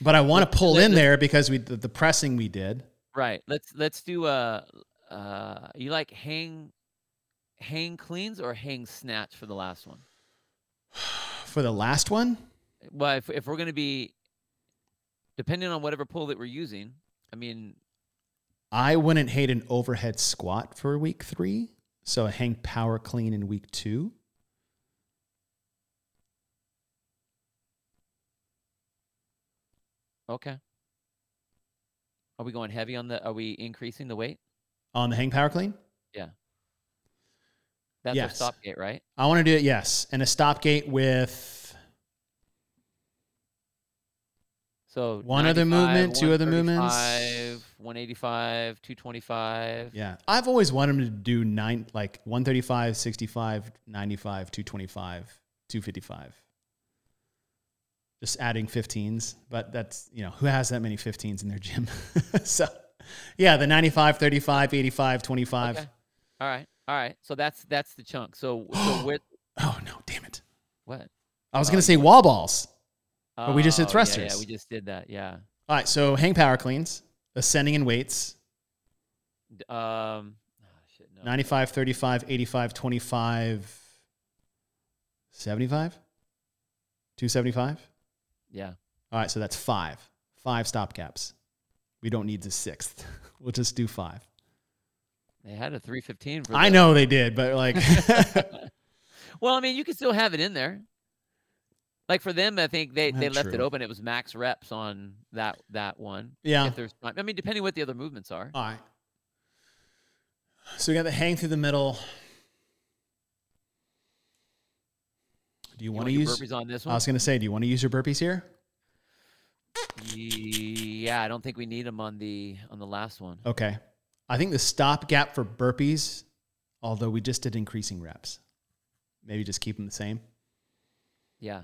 But I want to pull in there because we the, the pressing we did. Right. Let's let's do a uh you like hang hang cleans or hang snatch for the last one? For the last one? Well, if, if we're going to be, depending on whatever pull that we're using, I mean. I wouldn't hate an overhead squat for week three. So a hang power clean in week two. Okay. Are we going heavy on the? Are we increasing the weight on the hang power clean? Yeah. That's Yes. our stop gate, right? I want to do it, yes. And a stop gate with So One other movement, two other movements. 135, 185, 225. Yeah. I've always wanted him to do nine like 135, 65, 95, 225, 255. Just adding 15s, but that's, you know, who has that many 15s in their gym? so, yeah, the 95, 35, 85, 25. Okay. All right. All right. So that's that's the chunk. So so with Oh, no, damn it. what? I was Oh, going to say wall balls. But we just did Oh, yeah, thrusters. Yeah, we just did that. Yeah. All right, so hang power cleans, ascending in weights, Um. ah, shit, no. 95, 35, 85, 25, 75? 275? Yeah. All right, so that's five. Five stop caps. We don't need the sixth. We'll just do five. They had a 315 for I the- know they did, but like, Well, I mean, you can still have it in there. Like for them, I think they, they Not left it true. open. It was max reps on that that one. yeah. If there's time. I mean, depending what the other movements are. All right. So we got the hang through the middle. Do you, You want to your use? burpees on this I one? was going to say, do you want to use your burpees here? Yeah, I don't think we need them on the on the last one. Okay. I think the stop gap for burpees, although we just did increasing reps, maybe just keep them the same. Yeah.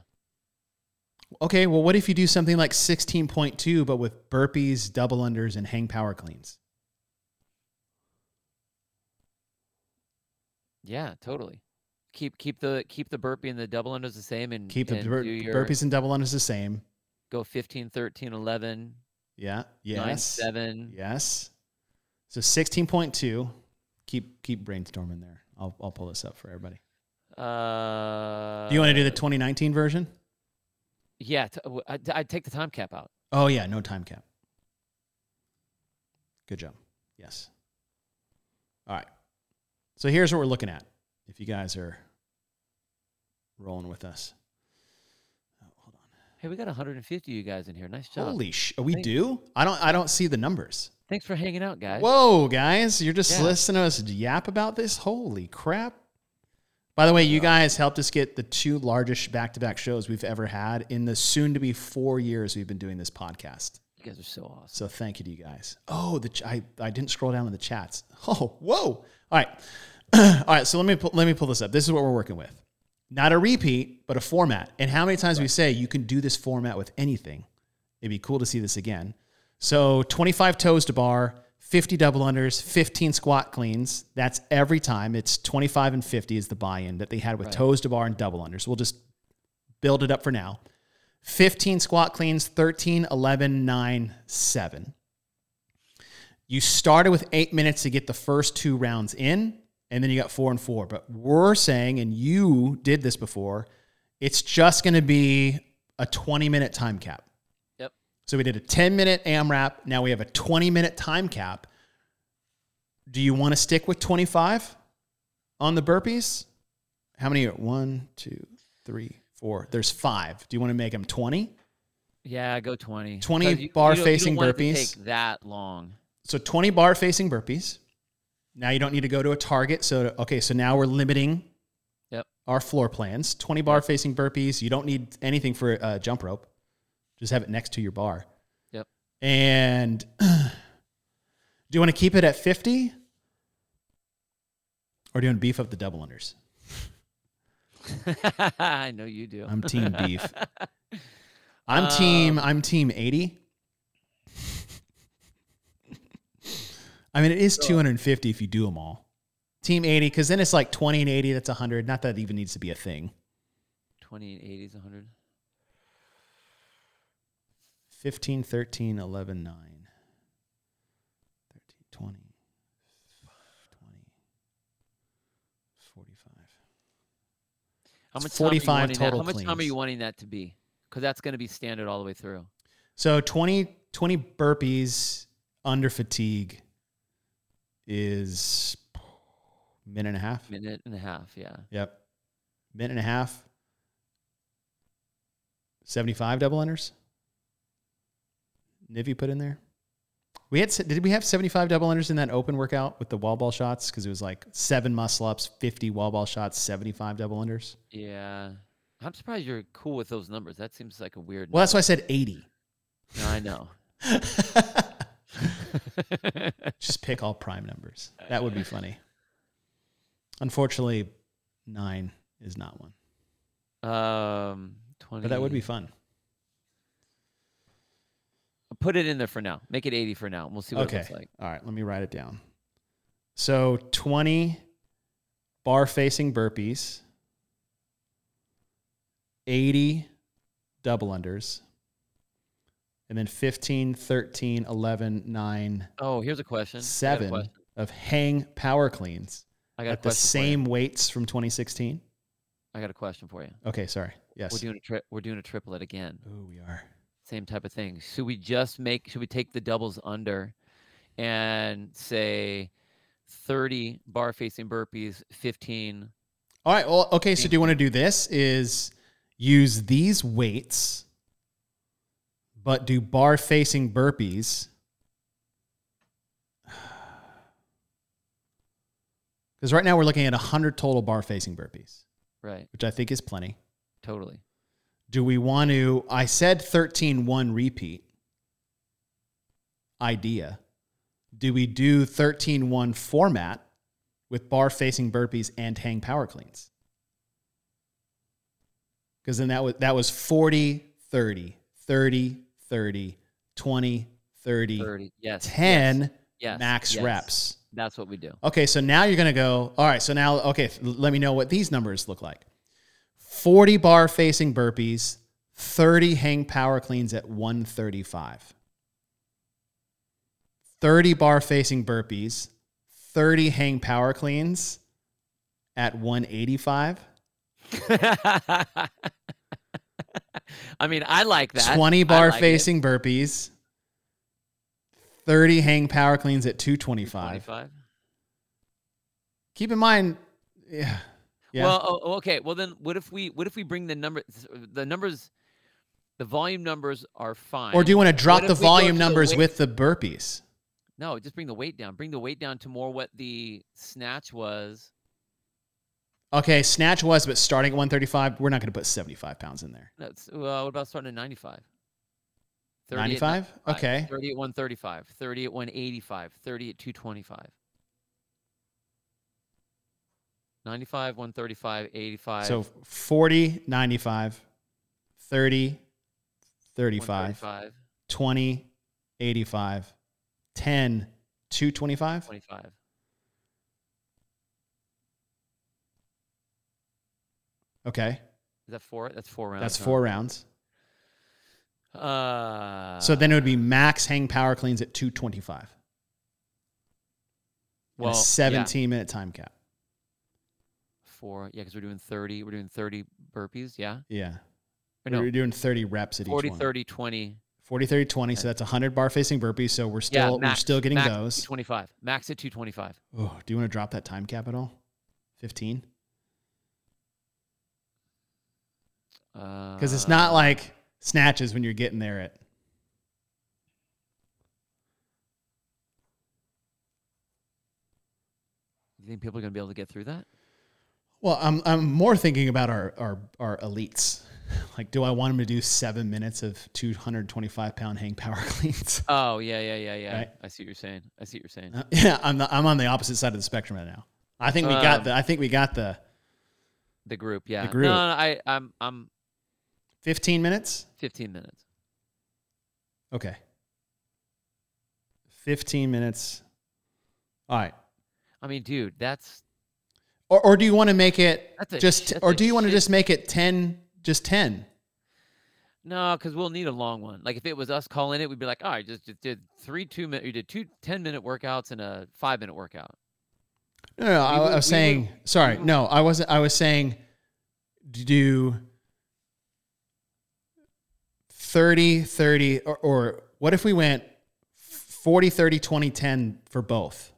Okay, well, what if you do something like 16.2, but with burpees, double unders, and hang power cleans? Yeah, totally. Keep keep the keep the burpee and the double unders the same and Keep the and bur- do your, burpees and double unders the same. go 15, 13, 11, Yeah. 9, Yes. 7. Yes. So 16.2. Keep keep brainstorming there. I'll I'll pull this up for everybody. Uh Do you want to do the 2019 version? Yeah, t- w- I'd, take the time cap out. Oh yeah, no time cap. Good job. Yes. All right. So here's what we're looking at. If you guys are rolling with us. Oh, hold on. Hey, we got 150 of you guys in here. Nice job. Holy sh! We Thank- do? I don't. I don't see the numbers. Thanks for hanging out, guys. Whoa, guys! You're just Yeah. listening to us yap about this. Holy crap! By the way, you guys helped us get the two largest back-to-back shows we've ever had in the soon-to-be four years we've been doing this podcast. You guys are so awesome. So thank you to you guys. Oh, the ch- I, I didn't scroll down in the chats. Oh, whoa! All right, all right. So let me pull, let me pull this up. This is what we're working with. Not a repeat, but a format. And how many times we say you can do this format with anything? It'd be cool to see this again. So 25 toes to bar, 50 double unders, 15 squat cleans. That's every time. It's 25 and 50 is the buy-in that they had with Right. toes to bar and double unders. We'll just build it up for now. 15 squat cleans, 13, 11, 9, 7. You started with eight minutes to get the first two rounds in, and then you got four and four. But we're saying, and you did this before, it's just going to be a 20 minute time cap. So we did a 10 minute AMRAP. Now we have a 20 minute time cap. Do you want to stick with 25 on the burpees? How many? are- One, two, three, four. There's five. Do you want to make them 20? Yeah, go 20. 20 you- bar you facing want it to burpees. take that long. So 20 bar facing burpees. Now you don't need to go to a target. So, okay, so now we're limiting Yep. our floor plans. 20 bar facing burpees. You don't need anything for a jump rope. Just have it next to your bar. Yep. And do you want to keep it at 50? Or do you want to beef up the double unders? I know you do. I'm team beef. I'm team um, I'm team 80. I mean, it is 250 if you do them all. Team 80, because then it's like 20 and 80, that's 100. Not that it even needs to be a thing. 20 and 80 is 100. 15, 13, 11, 9, 13, 20, 20, 45. How much time are you 45 wanting that- total How much time are you wanting that to be? Because that's going to be standard all the way through. So 20, 20 burpees under fatigue is minute and a half. Minute and a half. Yeah. Yep. Minute and a half. 75 double unders. Nivi put in there? We had did we have 75 double unders in that open workout with the wall ball shots? Because it was like seven muscle ups, 50 wall ball shots, 75 double unders. Yeah. I'm surprised you're cool with those numbers. That seems like a weird. Well, that's why I said 80. No, I know. Just pick all prime numbers. That would be funny. Unfortunately, nine is not one, um, 20. but that would be fun. Put it in there for now. Make it 80 for now. We'll see what Okay. it looks like. All right, let me write it down. So 20 bar facing burpees, 80 double unders, and then 15, 13, 11, 9, Oh, here's a question. Got a 7 question. of hang power cleans I got at the question for you. same weights from 2016. I got a question for you. Okay, sorry. Yes. We're doing a tri- We're doing a triplet again. oh, we are. Same type of thing. Should we just make? Should we take the doubles under, and say, 30 bar facing burpees, 15 All right. Well, okay. So do you want to do this? Is use these weights, but do bar facing burpees. Because right now we're looking at 100 total bar facing burpees, Right. which I think is plenty. Totally. Do we want to? I said 13 1 repeat idea. Do we do 13 1 format with bar facing burpees and hang power cleans? Because then that was that was 40 30 30 30 20 30 30. Yes. 10 Yes. yes, max yes. reps. That's what we do. Okay, so now you're going to go, all right, so now, okay, let me know what these numbers look like 40 bar facing burpees, 30 hang power cleans at 135. 30 bar facing burpees, 30 hang power cleans at 185. I mean, I like that. 20 bar like it. facing burpees, 30 hang power cleans at 225. 25. Keep in mind, yeah. Yeah. Well, oh, oh, okay. Well, then, what if we what if we bring the number uh, the numbers, the volume numbers are fine. or do you want to drop the if we go volume to the numbers with the burpees? No, just bring the weight down. Bring the weight down to more what the snatch was. Okay, snatch was, but starting at 135, we're not going to put 75 pounds in there. That's well. What about starting at 95? 30 at 95? 95, Okay. 30 at 135, 30 at 185, 30 at 225. 95, 135, 85. So 40, 95, 30, 35, 135, 20, 85, 10, 225. 25. Okay, Is that four? That's four rounds. that's huh? four rounds. Uh, So then it would be max hang power cleans at 225. well, a yeah, 17 minute time cap. Four. Yeah, because we're doing 30. We're doing 30 burpees. Yeah. Yeah. Or no, We're doing 30 reps at 40, each one. 30, 20. 40, 30, 20. So that's 100 bar facing burpees. So we're still, yeah, we're still getting max those. 225. Max at 225. Oh, do you want to drop that time cap at all? 15? Because Because it's not uh, like snatches when you're getting there at. You think people are going to be able to get through that? Well, I'm, I'm more thinking about our, our, our elites. Like, do I want them to do seven minutes of 225 pound hang power cleans? Oh, yeah, yeah, yeah, yeah. Right. I see what you're saying. I see what you're saying. Uh, yeah, I'm, the, I'm on the opposite side of the spectrum right now. I think we got Um, the, I think we got the The group, yeah. the group. No, no, I, I'm, I'm 15 minutes. 15 minutes. Okay. 15 minutes. All right. I mean, dude, that's Or, or do you want to make it just, sh- or do you want to just make it 10, just 10? no, because we'll need a long one. Like if it was us calling it, we'd be like, all right, just, just did three two minute, you did two 10 minute workouts and a five minute workout. No, no, I, would- I was saying, would- sorry, would- no, I wasn't, I was saying do 30, 30, or, or what if we went 40, 30, 20, 10 for both?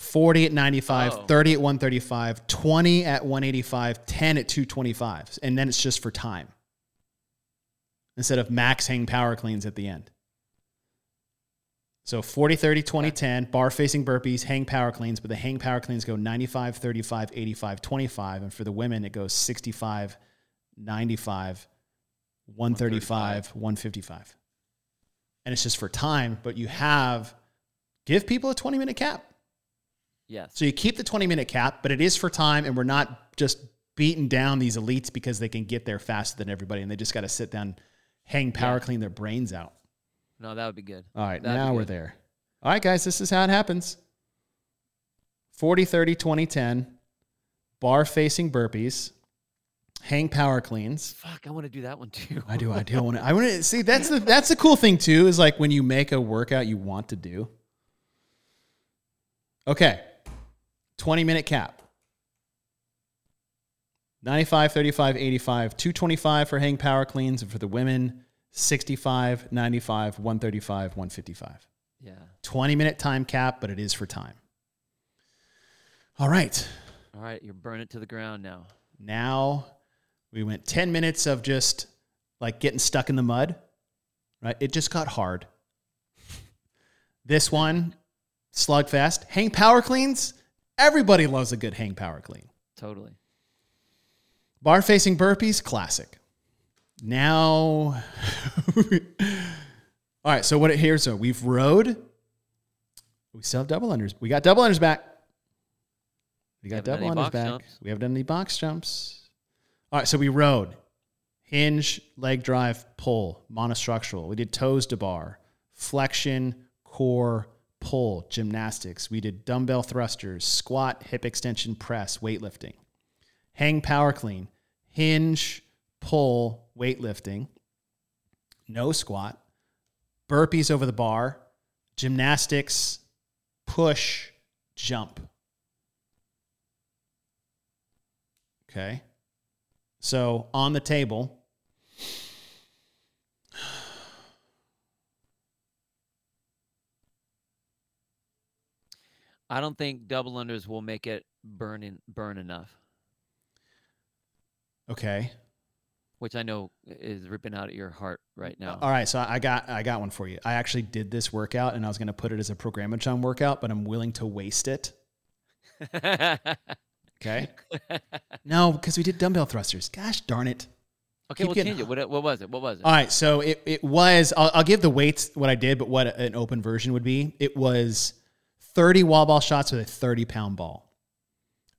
40 at 95, Oh. 30 at 135, 20 at 185, 10 at 225. And then it's just for time instead of max hang power cleans at the end. So 40, 30, 20, 10, bar facing burpees, hang power cleans, but the hang power cleans go 95, 35, 85, 25. And for the women, it goes 65, 95, 135, 155. And it's just for time, but you have give people a 20 minute cap. Yes. So you keep the 20 minute cap, but it is for time, and we're not just beating down these elites because they can get there faster than everybody and they just got to sit down, hang power Yeah. clean their brains out. No, that would be good. All right, That'd now we're there. All right, guys, this is how it happens 40, 30, 20, 10, bar facing burpees, hang power cleans. Fuck, I want to do that one too. I do, I do I want to, I want to see that's the, that's the cool thing too, is like when you make a workout you want to do. Okay, 20 minute cap. 95, 35, 85, 225 for hang power cleans. And for the women, 65, 95, 135, 155. Yeah. 20 minute time cap, but it is for time. All right. All right, you're burning it to the ground now. Now we went 10 minutes of just like getting stuck in the mud, right? It just got hard. This one, slugfest, hang power cleans. Everybody loves a good hang power clean. Totally. Bar facing burpees, classic. Now, all right. So what? It here? so we've rode. We still have double unders. We got double unders back. We got double unders back. jumps. We haven't done any box jumps. All right. So we rode hinge, leg drive, pull, monostructural. We did toes to bar, flexion, core, pull, gymnastics. We did dumbbell thrusters, squat, hip extension, press, weightlifting hang power clean, hinge, pull, weightlifting, no squat, burpees over the bar, gymnastics, push, jump. Okay. So on the table, I don't think double unders will make it burn in, burn enough, okay. which I know is ripping out at your heart right uh, now. All right, so I got I got one for you. I actually did this workout and I was going to put it as a programmation workout, but I'm willing to waste it. Okay. no, because we did dumbbell thrusters. Gosh darn it. okay, Keep we'll change it. What, what was it? What was it? All right, so it, it was, I'll, I'll give the weights what I did, but what an open version would be. It was 30 wall ball shots with a 30 pound ball,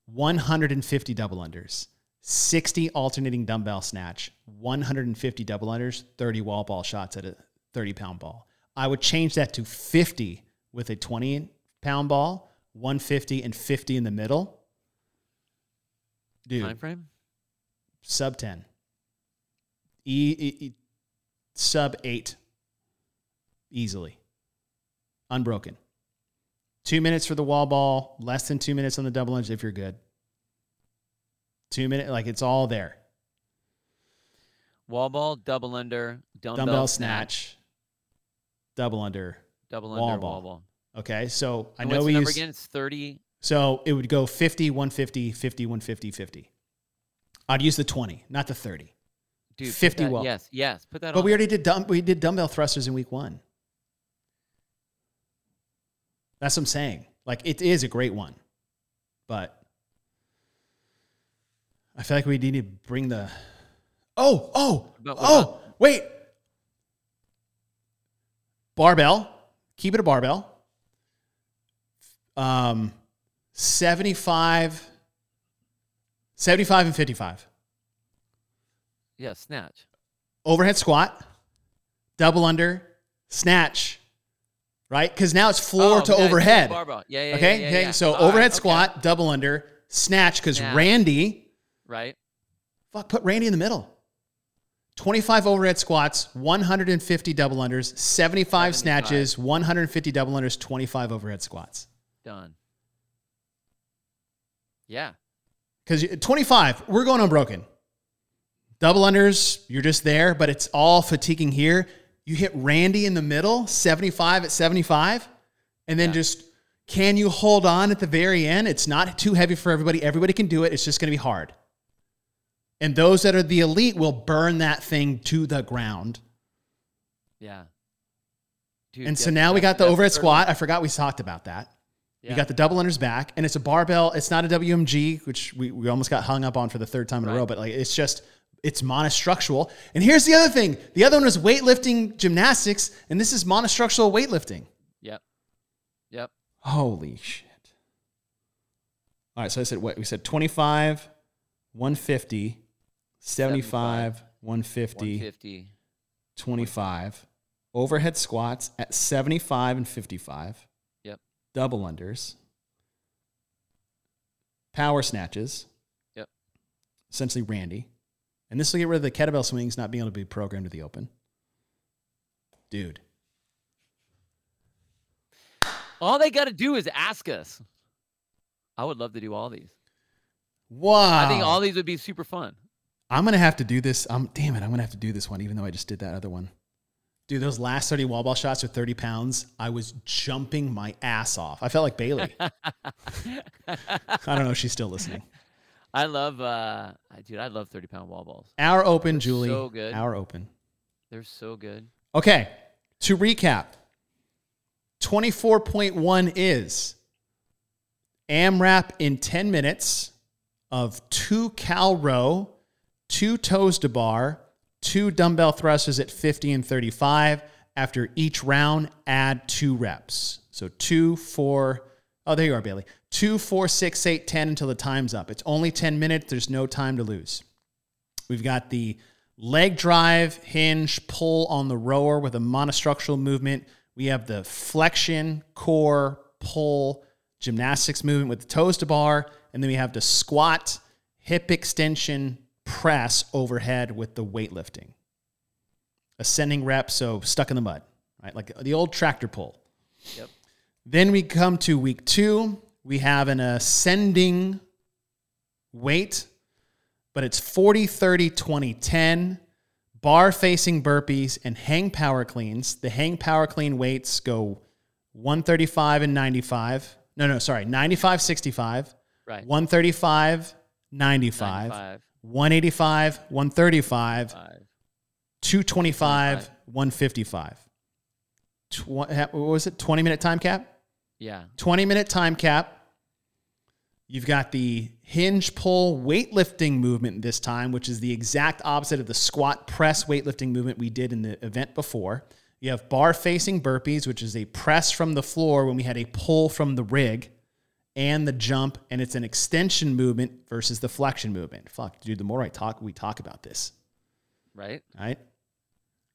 150 double unders, 60 alternating dumbbell snatch, 150 double unders, 30 wall ball shots at a 30 pound ball. I would change that to 50 with a 20 pound ball, 150 and 50 in the middle. Dude, Time frame? sub 10 e, e- e- sub 8 easily. Unbroken two minutes for the wall ball less than two minutes on the double lunge if you're good two minute like it's all there Wall ball, double under, dumbbell, dumbbell, snatch, snatch, double under double wall under, ball. wall ball. okay so i And know we number use again? It's 30. so it would go 50 150 50 150 50 i'd use the 20 not the 30 Dude, 50 that- wall. Yes, yes. Put that on. but on. we already did dumb, we did dumbbell thrusters in week one That's what I'm saying. Like it is a great one, but I feel like we need to bring the. Oh, oh, oh! Wait. Barbell. Keep it a barbell. Um, 75, 75 and 55. yeah, snatch. Overhead squat, double under, snatch, right? Because now it's floor Oh, to yeah, overhead. Barbell. Yeah, yeah, okay, yeah, yeah, okay. So All right, overhead okay. squat, double under, snatch. Because. Randy, Right. fuck, put Randy in the middle. 25 overhead squats, 150 double unders, 75 75. snatches, 150 double unders, 25 overhead squats. Done. Yeah. Because 25, we're going unbroken. Double unders, you're just there, but it's all fatiguing here. You hit Randy in the middle, 75 at 75, and then Yeah. just can you hold on at the very end? It's not too heavy for everybody. Everybody can do it. It's just going to be hard. And those that are the elite will burn that thing to the ground. Yeah. Dude, and so now we got the overhead squat. I forgot we talked about that. Yeah. You got the double unders back, and it's a barbell. It's not a WMG, which we, we almost got hung up on for the third time in a row, but like it's just it's monostructural. And here's the other thing: the other one was weightlifting gymnastics, and this is monostructural weightlifting. Yep. Yep. Holy shit! All right, so I said what we said: 25, 150, 75, 150, 150. 25. Overhead squats at 75 and 55. Yep. Double unders. Power snatches. Yep. Essentially Randy. And this will get rid of the kettlebell swings not being able to be programmed to the open. Dude. All they got to do is ask us. I would love to do all these. Wow. I think all these would be super fun. I'm gonna have to do this. I'm, damn it, I'm gonna have to do this one, even though I just did that other one. Dude, those last 30 wall ball shots with 30 pounds, I was jumping my ass off. I felt like Bailey. I don't know if she's still listening. I love, uh, I- dude, I love 30 pound wall balls. Hour open, They're Julie. so good. Hour open. They're so good. Okay, to recap 24.1 is AMRAP in 10 minutes of two cal row, two toes to bar, two dumbbell thrusters at 50 and 35. After each round, add two reps. So two, four, oh, there you are, Bailey. Two, four, six, eight, 10 until the time's up. It's only 10 minutes. There's no time to lose. We've got the leg drive, hinge, pull on the rower with a monostructural movement. We have the flexion, core, pull, gymnastics movement with the toes to bar. And then we have the squat, hip extension, press overhead with the weightlifting. Ascending rep, so stuck in the mud, right? Like the old tractor pull. Yep. Then we come to week two. We have an ascending weight, but it's 40, 30, 20, 10, bar facing burpees, and hang power cleans. The hang power clean weights go 135 and 95. No, no, sorry, 95, 65, Right. 135, 95, 95, 185, 135, five. 225, 155. Tw- what was it? 20 minute time cap? Yeah. 20 minute time cap. You've got the hinge pull weightlifting movement this time, which is the exact opposite of the squat press weightlifting movement we did in the event before. You have bar facing burpees, which is a press from the floor when we had a pull from the rig, and the jump, and it's an extension movement versus the flexion movement. Fuck, dude, the more I talk, we talk about this Right. right?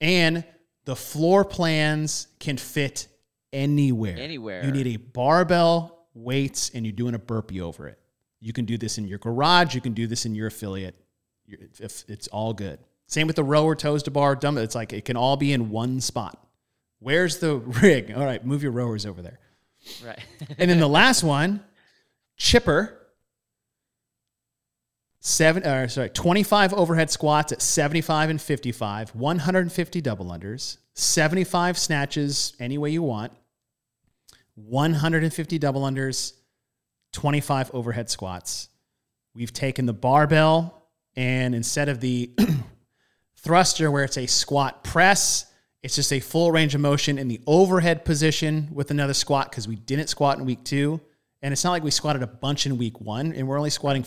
And the floor plans can fit anywhere. Anywhere. You need a barbell, weights, and you're doing a burpee over it. You can do this in your garage. You can do this in your affiliate. If it's all good. Same with the rower, toes to bar, dumbbell. It's like it can all be in one spot. Where's the rig? All right, move your rowers over there. Right. And then the last one, chipper. Seven, uh, sorry, 25 overhead squats at 75 and 55, 150 double unders, 75 snatches any way you want, 150 double unders, 25 overhead squats. We've taken the barbell and instead of the thruster where it's a squat press, it's just a full range of motion in the overhead position with another squat because we didn't squat in week two. And it's not like we squatted a bunch in week one, and we're only squatting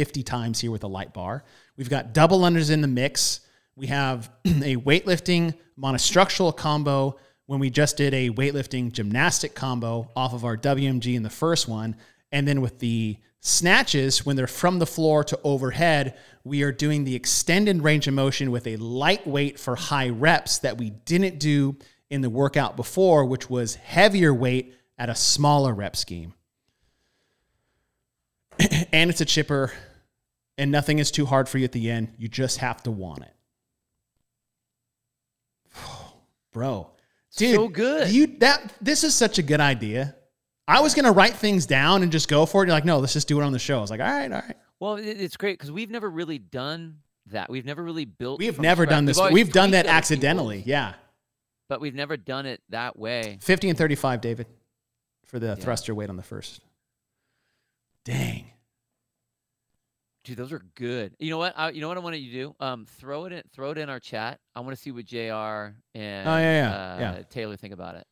50 times here with a light bar. We've got double unders in the mix. We have a weightlifting monostructural combo when we just did a weightlifting gymnastic combo off of our WMG in the first one. And then with the snatches, when they're from the floor to overhead, we are doing the extended range of motion with a light weight for high reps that we didn't do in the workout before, which was heavier weight at a smaller rep scheme. and it's a chipper, and nothing is too hard for you at the end. You just have to want it. Bro, dude, So good. You that this is such a good idea. I was gonna write things down and just go for it. You're like, no, let's just do it on the show. I was like, all right, all right. Well, it's great because we've never really done that. We've never really built. We've never scratch. done this. always We've done that accidentally. people's, Yeah. but we've never done it that way. 50 and 35, David, for the thruster weight on the first. Dang. Dude, those are good. You know what? I, you know what I want you to do? Um, throw it in, throw it in our chat. I want to see what Jr. and Oh, yeah, yeah, uh, yeah. Taylor think about it.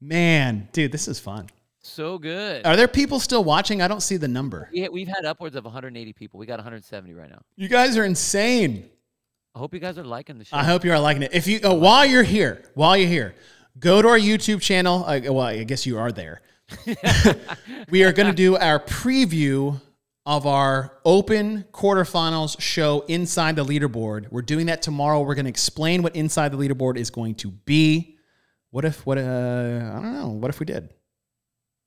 Man, dude, this is fun. So good. Are there people still watching? I don't see the number. Yeah, we've had upwards of 180 people. We got 170 right now. You guys are insane. I hope you guys are liking the show. I hope you are liking it. If you uh, while you're here, while you're here, go to our YouTube channel. Uh, well, I guess you are there. we are going to do our preview of our open quarterfinals show inside the leaderboard. We're doing that tomorrow. We're going to explain what inside the leaderboard is going to be. What if what uh I don't know. What if we did?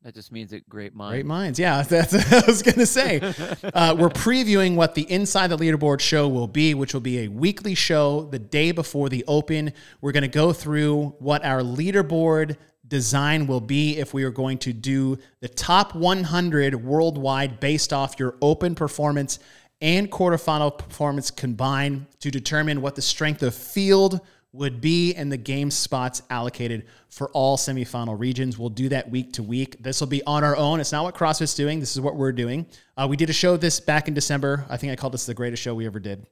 That just means that great minds. Great minds. Yeah, that's what I was going to say. Uh, we're previewing what the Inside the Leaderboard show will be, which will be a weekly show the day before the Open. We're going to go through what our leaderboard design will be if we are going to do the top 100 worldwide based off your Open performance and quarterfinal performance combined to determine what the strength of field would be and the game spots allocated for all semifinal regions. We'll do that week to week. This will be on our own. It's not what CrossFit's doing. This is what we're doing. Uh, we did a show this back in December. I think I called this the greatest show we ever did.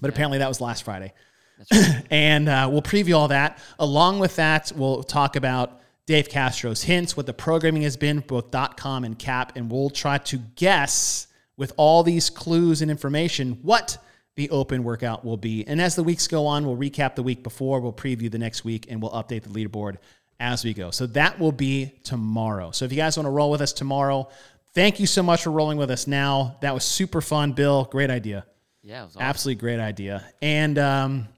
But yeah. apparently that was last Friday. Right. and uh, we'll preview all that. Along with that, we'll talk about Dave Castro's hints, what the programming has been, both .com and cap, and we'll try to guess with all these clues and information what – the open workout will be. And as the weeks go on, we'll recap the week before, we'll preview the next week, and we'll update the leaderboard as we go. So that will be tomorrow. So if you guys want to roll with us tomorrow, thank you so much for rolling with us now. That was super fun, Bill. Great idea. Yeah, awesome. absolutely great idea. And um,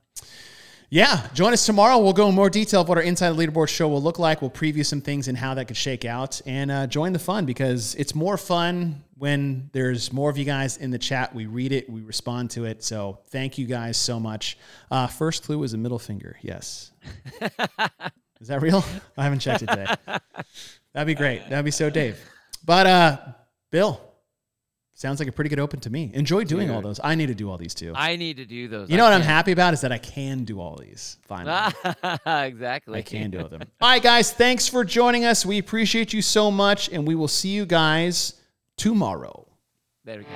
yeah, join us tomorrow. We'll go in more detail of what our Inside the Leaderboard show will look like. We'll preview some things and how that could shake out. And uh, join the fun because it's more fun when there's more of you guys in the chat. We read it, we respond to it. So thank you guys so much. Uh, first clue is a middle finger. Yes. Is that real? I haven't checked it today. That'd be great. That'd be so Dave. But uh, Bill, Sounds like a pretty good open to me. Enjoy doing Dude. all those. I need to do all these too. I need to do those. You know I what. I'm happy about is that I can do all these. Finally. exactly. I can do them. all right, guys. Thanks for joining us. We appreciate you so much, and we will see you guys tomorrow. There we go.